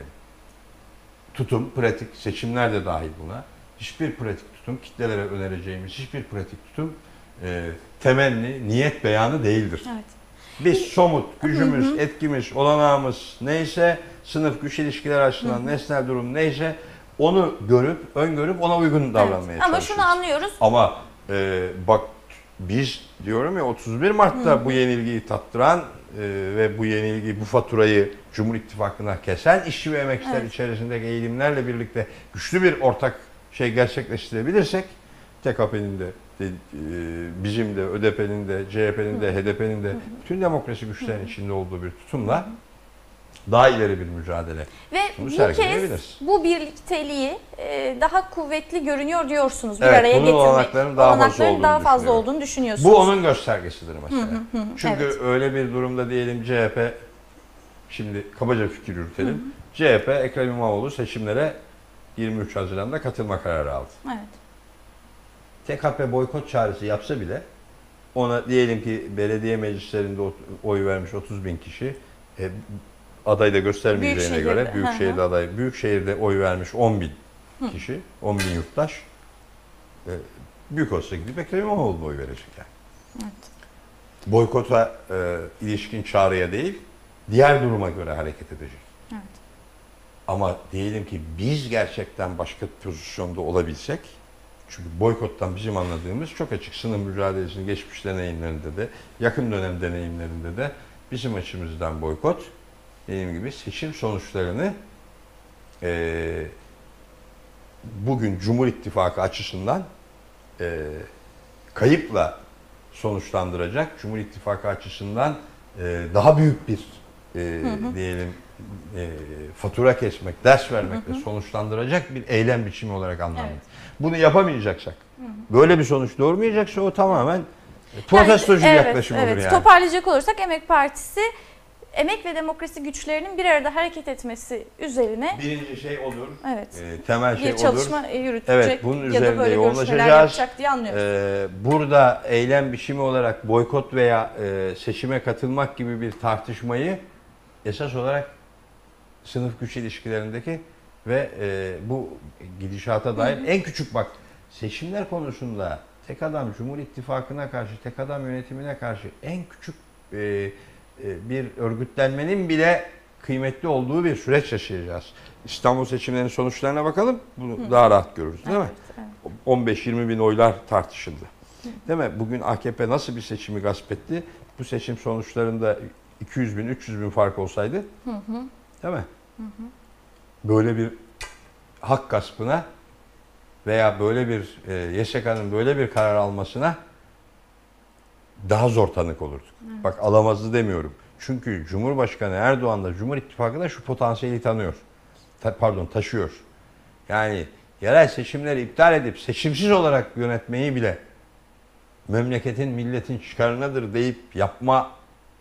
tutum, pratik, seçimler de dahil buna, hiçbir pratik tutum, kitlelere önereceğimiz hiçbir pratik tutum e, temenni, niyet beyanı değildir. Evet. Biz somut gücümüz, etkimiz, olanağımız neyse, sınıf güç ilişkiler açısından nesnel durum neyse onu görüp, öngörüp ona uygun davranmaya Evet. Ama çalışırız. şunu anlıyoruz. Ama e, bak biz diyorum ya 31 Mart'ta bu yenilgiyi tattıran e, ve bu yenilgiyi, bu faturayı Cumhur İttifakı'na kesen işçi ve emekçiler Evet. içerisindeki eğilimlerle birlikte güçlü bir ortak şey gerçekleştirebilirsek TKP'nin de, de, bizim de, ÖDP'nin de, CHP'nin de, HDP'nin de bütün demokrasi güçlerin içinde olduğu bir tutumla daha ileri bir mücadele. Ve Bunu bu kez bu birlikteliği e, daha kuvvetli görünüyor diyorsunuz bir Evet, araya getirmek. olanaklarının daha fazla Olanakların olduğunu daha fazla olduğunu düşünüyorsunuz. Bu onun göstergesidir mesela. Çünkü evet. öyle bir durumda diyelim CHP, şimdi kabaca fikir yürütelim. CHP Ekrem İmamoğlu seçimlere 23 Haziran'da katılma kararı aldı. Evet. TKP boykot çağrısı yapsa bile ona diyelim ki belediye meclislerinde oy vermiş 30 bin kişi e, aday da göstermeyeceğine Büyükşehir'de, göre hı Büyükşehir'de hı. aday, Büyükşehir'de oy vermiş 10 bin kişi, 10 bin yurttaş e, büyük olsa gidip Ekrem İmamoğlu'na oy verecek yani. Evet. Boykota e, ilişkin çağrıya değil, diğer duruma göre hareket edecek. Ama diyelim ki biz gerçekten başka pozisyonda olabilsek, çünkü boykottan bizim anladığımız çok açık sınır mücadelesinin geçmiş deneyimlerinde de, yakın dönem deneyimlerinde de bizim açımızdan boykot, dediğim gibi seçim sonuçlarını e, bugün Cumhur İttifakı açısından e, kayıpla sonuçlandıracak, Cumhur İttifakı açısından e, daha büyük bir e, diyelim e, fatura kesmek, ders vermekle sonuçlandıracak bir eylem biçimi olarak anlamlı. Evet. Bunu yapamayacaksak, böyle bir sonuç doğurmayacaksa o tamamen protestocu bir Evet, yaklaşım evet. olur yani. Toparlayacak olursak Emek Partisi emek ve demokrasi güçlerinin bir arada hareket etmesi üzerine Birinci şey olur, evet e, temel şey bir olur. çalışma yürütecek Evet, bunun ya da üzerinde böyle görüşmeler yoğunlaşacağız. yapacak diye anlıyoruz. Ee, burada eylem biçimi olarak boykot veya e, seçime katılmak gibi bir tartışmayı esas olarak sınıf güç ilişkilerindeki ve e, bu gidişata dair en küçük bak seçimler konusunda tek adam Cumhur İttifakı'na karşı, tek adam yönetimine karşı en küçük e, e, bir örgütlenmenin bile kıymetli olduğu bir süreç yaşayacağız. İstanbul seçimlerinin sonuçlarına bakalım. Bunu daha rahat görürüz değil mi? Evet, evet. 15-20 bin oylar tartışıldı. Değil mi? Bugün AKP nasıl bir seçimi gasp etti? Bu seçim sonuçlarında 200 bin, 300 bin fark olsaydı değil mi? Böyle bir hak gaspına veya böyle bir e, YSK'nın böyle bir karar almasına daha zor tanık olurduk. Bak alamazdı demiyorum. Çünkü Cumhurbaşkanı Erdoğan da Cumhur İttifakı da şu potansiyeli tanıyor. Ta- pardon taşıyor. Yani yerel seçimleri iptal edip seçimsiz olarak yönetmeyi bile memleketin, milletin çıkarınadır deyip yapma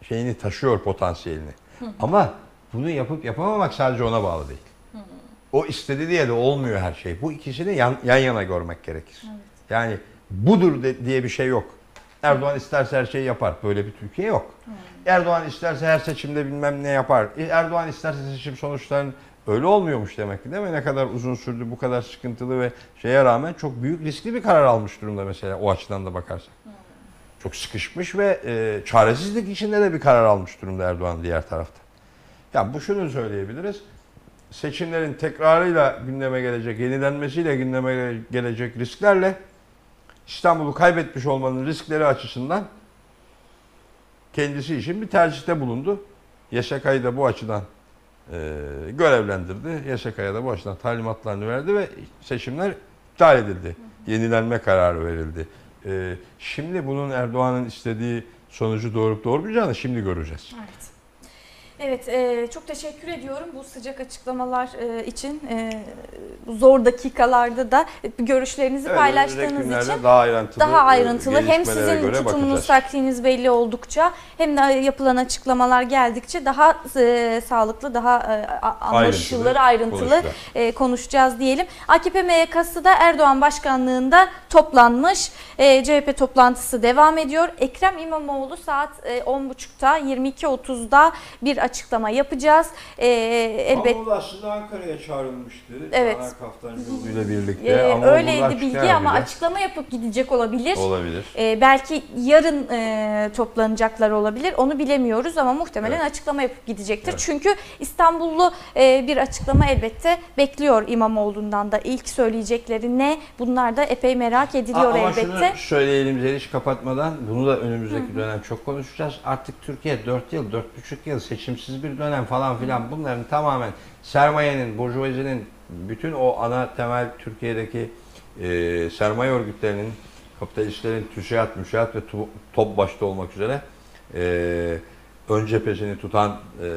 şeyini taşıyor potansiyelini. Ama bunu yapıp yapamamak sadece ona bağlı değil. O istedi diye de olmuyor her şey. Bu ikisini yan, yan yana görmek gerekir. Yani budur de- diye bir şey yok. Erdoğan isterse her şeyi yapar. Böyle bir Türkiye yok. Erdoğan isterse her seçimde bilmem ne yapar. E, Erdoğan isterse seçim sonuçlarının öyle olmuyormuş demek ki değil mi? Ne kadar uzun sürdü, bu kadar sıkıntılı ve şeye rağmen çok büyük riskli bir karar almış durumda mesela o açıdan da bakarsak. Çok sıkışmış ve e, çaresizlik içinde de bir karar almış durumda Erdoğan diğer tarafta. Ya bu şunu söyleyebiliriz. Seçimlerin tekrarıyla gündeme gelecek, yenilenmesiyle gündeme gele- gelecek risklerle İstanbul'u kaybetmiş olmanın riskleri açısından kendisi için bir tercihte bulundu. YSK'yı da bu açıdan e, görevlendirdi. YSK'ya da bu açıdan talimatlarını verdi ve seçimler iptal edildi. Yenilenme kararı verildi. E, şimdi bunun Erdoğan'ın istediği sonucu doğurup doğurmayacağını şimdi göreceğiz. Evet. Evet, e, çok teşekkür ediyorum bu sıcak açıklamalar e, için. E, bu zor dakikalarda da görüşlerinizi Evet, paylaştığınız için daha ayrıntılı, daha e, ayrıntılı hem sizin tutumunuz, bakacağız. taktiğiniz belli oldukça hem de yapılan açıklamalar geldikçe daha e, sağlıklı, daha e, anlaşılır, ayrıntılı konuşacağız. e, konuşacağız diyelim. AKP MYK'sı da Erdoğan başkanlığında toplanmış. E, CHP toplantısı devam ediyor. Ekrem İmamoğlu saat e, 10.30'da 22.30'da bir açıklama yapacağız. E, elbet Ama aslında Ankara'ya çağrılmıştı. Evet. Canan Kaftancıoğlu ile birlikte. e, ama öyleydi bilgi çıkar ama bile. açıklama yapıp gidecek olabilir. Olabilir. E, belki yarın e, toplanacaklar olabilir. Onu bilemiyoruz ama muhtemelen Evet. açıklama yapıp gidecektir. Evet. Çünkü İstanbullu e, bir açıklama elbette bekliyor İmamoğlu'ndan da. İlk söyleyecekleri ne? Bunlar da epey merak ediliyor Ama elbette. şunu söyleyelim Zeliş kapatmadan bunu da önümüzdeki dönem çok konuşacağız. Artık Türkiye 4 yıl, 4,5 yıl seçimsiz bir dönem falan filan bunların tamamen sermayenin, burjuvazinin bütün o ana temel Türkiye'deki e, sermaye örgütlerinin, kapitalistlerin TÜSİAD, MÜSİAD ve TOP başta olmak üzere e, ön cephesini tutan e,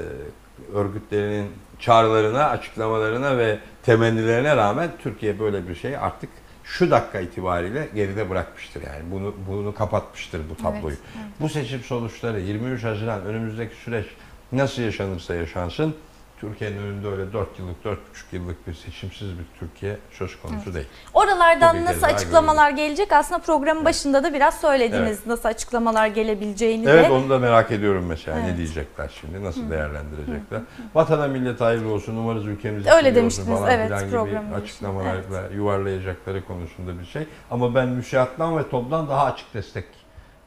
örgütlerinin çağrılarına, açıklamalarına ve temennilerine rağmen Türkiye böyle bir şey artık şu dakika itibariyle geride bırakmıştır yani. Bunu bunu kapatmıştır bu tabloyu. Evet, evet. Bu seçim sonuçları 23 Haziran önümüzdeki süreç nasıl yaşanırsa yaşansın Türkiye'nin önünde öyle 4 yıllık, 4,5 yıllık bir seçimsiz bir Türkiye söz konusu değil. Oralardan nasıl açıklamalar gelecek? Aslında programın başında da biraz söylediniz Evet. nasıl açıklamalar gelebileceğini Evet de. onu da merak ediyorum mesela Evet. ne diyecekler şimdi, nasıl değerlendirecekler. Vatana millet hayırlı olsun, umarız ülkemiz Öyle demiştiniz, falan evet, filan gibi açıklamalarla yuvarlayacakları konusunda bir şey. Ama ben müsiattan ve TOB'dan daha açık destek,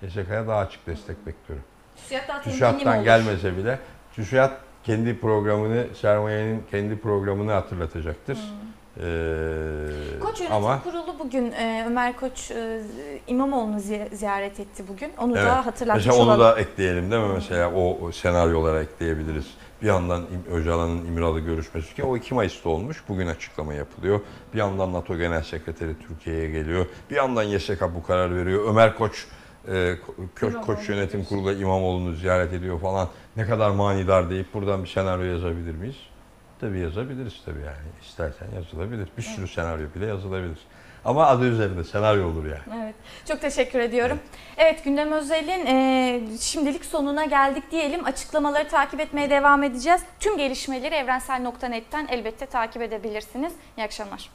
YSK'ya daha açık destek bekliyorum. TÜSİAD'dan gelmese bile TÜSİAD kendi programını, sermayenin kendi programını hatırlatacaktır. Ee, Koç Yönetim ama Kurulu bugün e, Ömer Koç e, İmamoğlu'nu zi- ziyaret etti bugün. Onu Evet. da hatırlatmış Mesela onu da ekleyelim değil mi? Mesela o, o senaryolara ekleyebiliriz. Bir yandan Öcalan'ın İmralı görüşmesi ki o 2 Mayıs'ta olmuş. Bugün açıklama yapılıyor. Bir yandan NATO Genel Sekreteri Türkiye'ye geliyor. Bir yandan YSK bu karar veriyor. Ömer Koç e, Ko- Ko- Koç Yönetim Kurulu İmamoğlu'nu ziyaret ediyor falan. Ne kadar manidar deyip buradan bir senaryo yazabilir miyiz? Tabii yazabiliriz tabii yani. İstersen yazılabilir. Bir sürü senaryo bile yazılabilir. Ama adı üzerinde senaryo olur yani. Evet. Çok teşekkür ediyorum. Evet gündem özelin e, şimdilik sonuna geldik diyelim. Açıklamaları takip etmeye devam edeceğiz. Tüm gelişmeleri evrensel.net'ten elbette takip edebilirsiniz. İyi akşamlar.